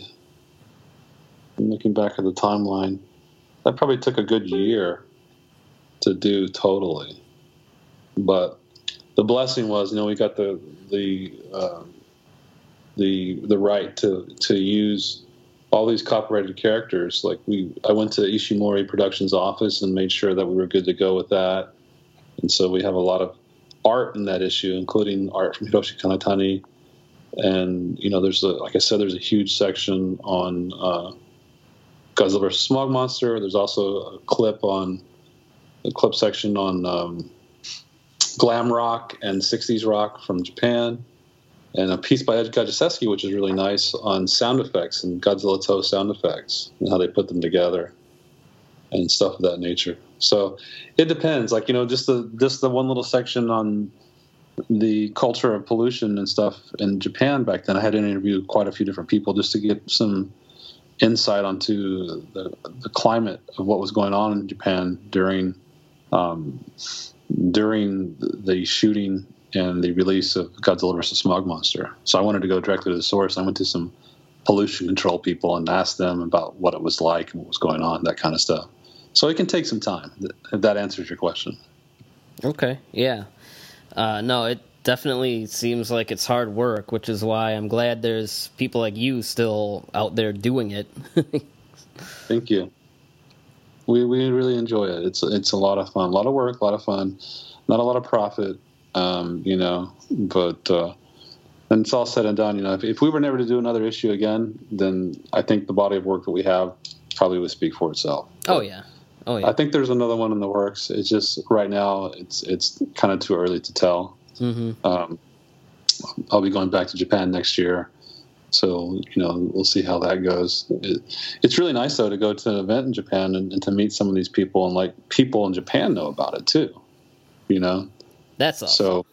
looking back at the timeline that probably took a good year to do totally but the blessing was you know we got the the uh, the the right to to use all these copyrighted characters. Like we, I went to Ishimori Productions office and made sure that we were good to go with that. And so we have a lot of art in that issue, including art from Hiroshi Kanatani. And you know, there's a like I said, there's a huge section on uh, Godzilla vs. Smog Monster. There's also a clip on the clip section on um, glam rock and 60s rock from Japan and a piece by Ed Godziszewski, which is really nice on sound effects and Godzilla Toe sound effects and how they put them together and stuff of that nature. So it depends. Like you know, just the just the one little section on the culture of pollution and stuff in Japan back then. I had to interview quite a few different people just to get some insight onto the, the climate of what was going on in Japan during um, during the shooting and the release of Godzilla vs. Smog Monster. So I wanted to go directly to the source. I went to some pollution control people and asked them about what it was like and what was going on, that kind of stuff. So it can take some time. If that answers your question. Okay. Yeah. Uh, no, it definitely seems like it's hard work, which is why I'm glad there's people like you still out there doing it. Thank you. We we really enjoy it. It's it's a lot of fun, a lot of work, a lot of fun, not a lot of profit, um, you know. But uh, and it's all said and done. You know, if, if we were never to do another issue again, then I think the body of work that we have probably would speak for itself. oh yeah. Oh yeah. I think there's another one in the works. It's just right now it's it's kind of too early to tell. hmm Um, I'll be going back to Japan next year, so you know we'll see how that goes. It, it's really nice though to go to an event in Japan and, and to meet some of these people, and like people in Japan know about it too. You know, that's awesome. So,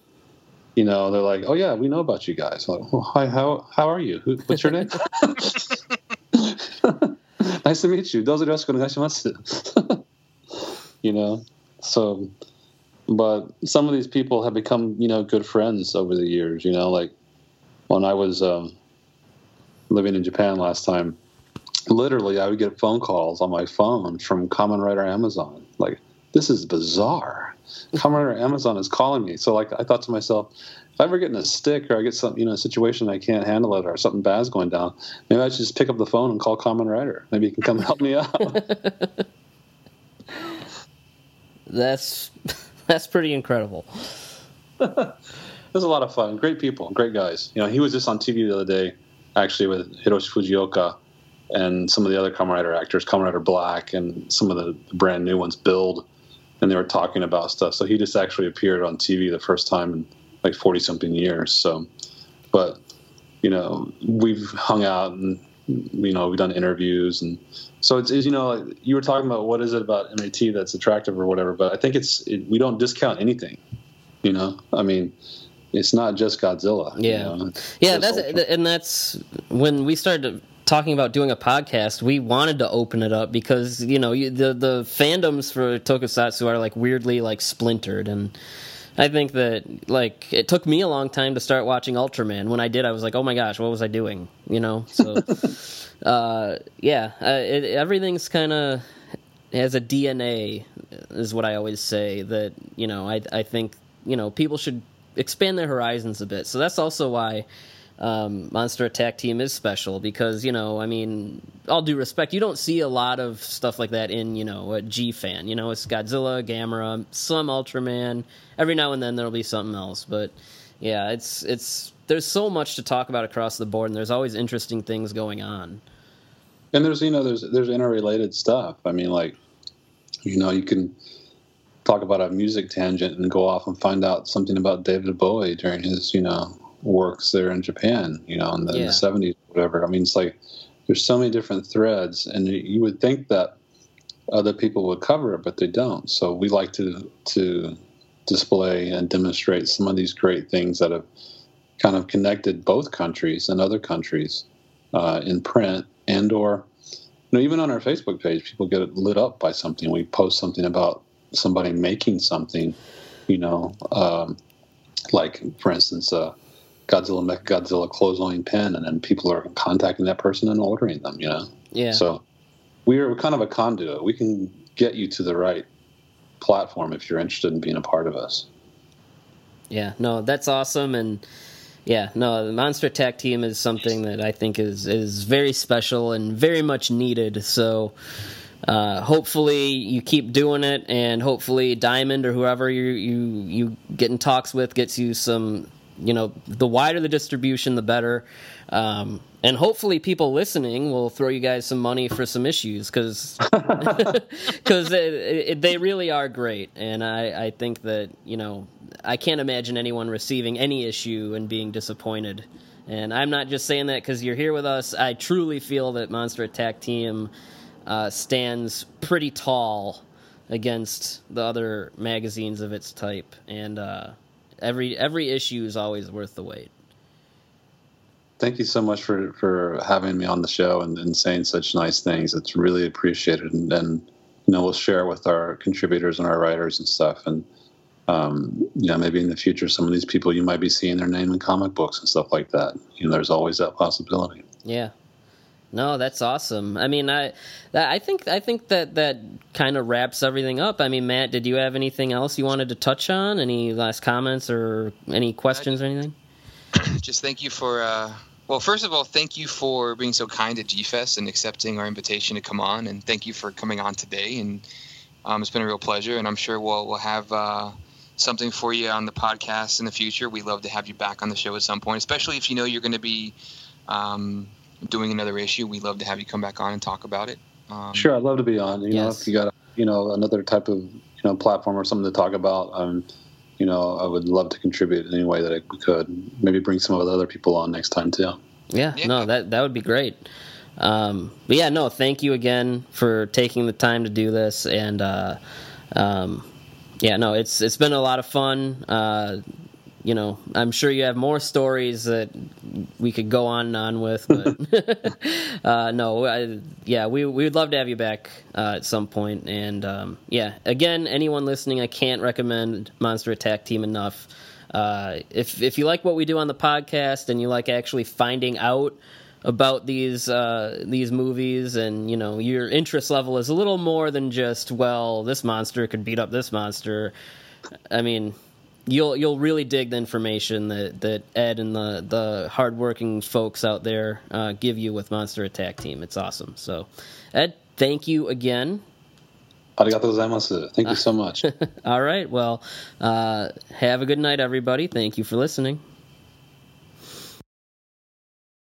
you know, they're like, "Oh yeah, we know about you guys." I'm like, well, hi, how how are you? Who, what's your name? nice to meet you. Those are the You know, so, but some of these people have become you know good friends over the years. You know, like when I was um, living in Japan last time, literally I would get phone calls on my phone from Kamen Rider Amazon. Like, this is bizarre. Kamen Rider Amazon is calling me. So, like, I thought to myself, if I ever get in a stick or I get some, you know, a situation I can't handle it or something bad's going down, maybe I should just pick up the phone and call Kamen Rider. Maybe he can come help me out. That's that's pretty incredible. it was a lot of fun. Great people, great guys. You know, he was just on TV the other day, actually with Hiroshi Fujioka and some of the other Kamen Rider actors, Kamen Rider Black, and some of the brand new ones, Build, and they were talking about stuff. So he just actually appeared on TV the first time in like forty something years. So, but you know, we've hung out and you know we've done interviews and so it's, it's you know you were talking about what is it about MAT that's attractive or whatever, but I think it's it, we don't discount anything. You know, I mean, it's not just Godzilla. you Yeah. know, Yeah, that's Ultra. and that's when we started talking about doing a podcast. We wanted to open it up because you know you, the the fandoms for Tokusatsu are like weirdly like splintered, and I think that like it took me a long time to start watching Ultraman. When I did, I was like, oh my gosh, what was I doing? You know, so uh, yeah, uh, it, everything's kind of has a DNA, is what I always say. That you know, I I think you know people should expand their horizons a bit. So that's also why um, Monster Attack Team is special because you know, I mean, all due respect, you don't see a lot of stuff like that in you know a G fan. You know, it's Godzilla, Gamera, some Ultraman. Every now and then there'll be something else, but yeah, it's it's there's so much to talk about across the board, and there's always interesting things going on. and there's you know there's there's interrelated stuff. I mean, like you know you can talk about a music tangent and go off and find out something about David Bowie during his you know works there in Japan. You know in the, in Yeah. the 70s, whatever. I mean, it's like there's so many different threads, and you- you would think that other people would cover it, but they don't. So we like to to display and demonstrate some of these great things that have kind of connected both countries and other countries uh, in print and or you know even on our Facebook page, people get lit up by something. We post something about somebody making something, you know, um, like for instance, uh, Godzilla Mech Godzilla clothesline pen, and then people are contacting that person and ordering them. You know, Yeah. so we're kind of a conduit. We can get you to the right platform if you're interested in being a part of us. Yeah, no, that's awesome, and yeah, no, the Monster Attack team is something that I think is is very special and very much needed. So. Uh, hopefully you keep doing it, and hopefully Diamond or whoever you you you get in talks with gets you some. You know, the wider the distribution, the better. Um, and hopefully, people listening will throw you guys some money for some issues because because they really are great. And I, I think that you know I can't imagine anyone receiving any issue and being disappointed. And I'm not just saying that because you're here with us. I truly feel that Monster Attack Team uh, stands pretty tall against the other magazines of its type, and uh, every every issue is always worth the wait thank you so much for for having me on the show and, and saying such nice things. It's really appreciated, and, and you know we'll share with our contributors and our writers and stuff. And um, you know maybe in the future, some of these people you might be seeing their name in comic books and stuff like that. You know, there's always that possibility. Yeah. No, that's awesome. I mean, I, I think, I think that that kind of wraps everything up. I mean, Matt, did you have anything else you wanted to touch on? Any last comments or any questions or anything? Just thank you for uh, well, first of all, thank you for being so kind at G-Fest and accepting our invitation to come on, and thank you for coming on today. And um, it's been a real pleasure, and I'm sure we'll we'll have uh, something for you on the podcast in the future. We'd love to have you back on the show at some point, especially if you know you're going to be um, doing another issue. We'd love to have you come back on and talk about it. Um, sure, I'd love to be on. You yes. know, if you got you know another type of you know platform or something to talk about. Um, you know, I would love to contribute in any way that I could. Maybe bring some of the other people on next time too. Yeah, yeah. no, that that would be great. Um, but yeah, no, thank you again for taking the time to do this, and uh, um, yeah, no, it's it's been a lot of fun. Uh, you know, I'm sure you have more stories that we could go on and on with, but uh, no, I, yeah, we we would love to have you back uh, at some point. And um, yeah, again, anyone listening, I can't recommend Monster Attack Team enough. Uh, if if you like what we do on the podcast and you like actually finding out about these uh, these movies, and you know your interest level is a little more than just well, this monster could beat up this monster. I mean, you'll you'll really dig the information that, that Ed and the the hardworking folks out there uh, give you with Monster Attack Team. It's awesome. So, Ed, thank you again. Arigato gozaimasu. Thank you so much. All right. Well, uh, have a good night, everybody. Thank you for listening.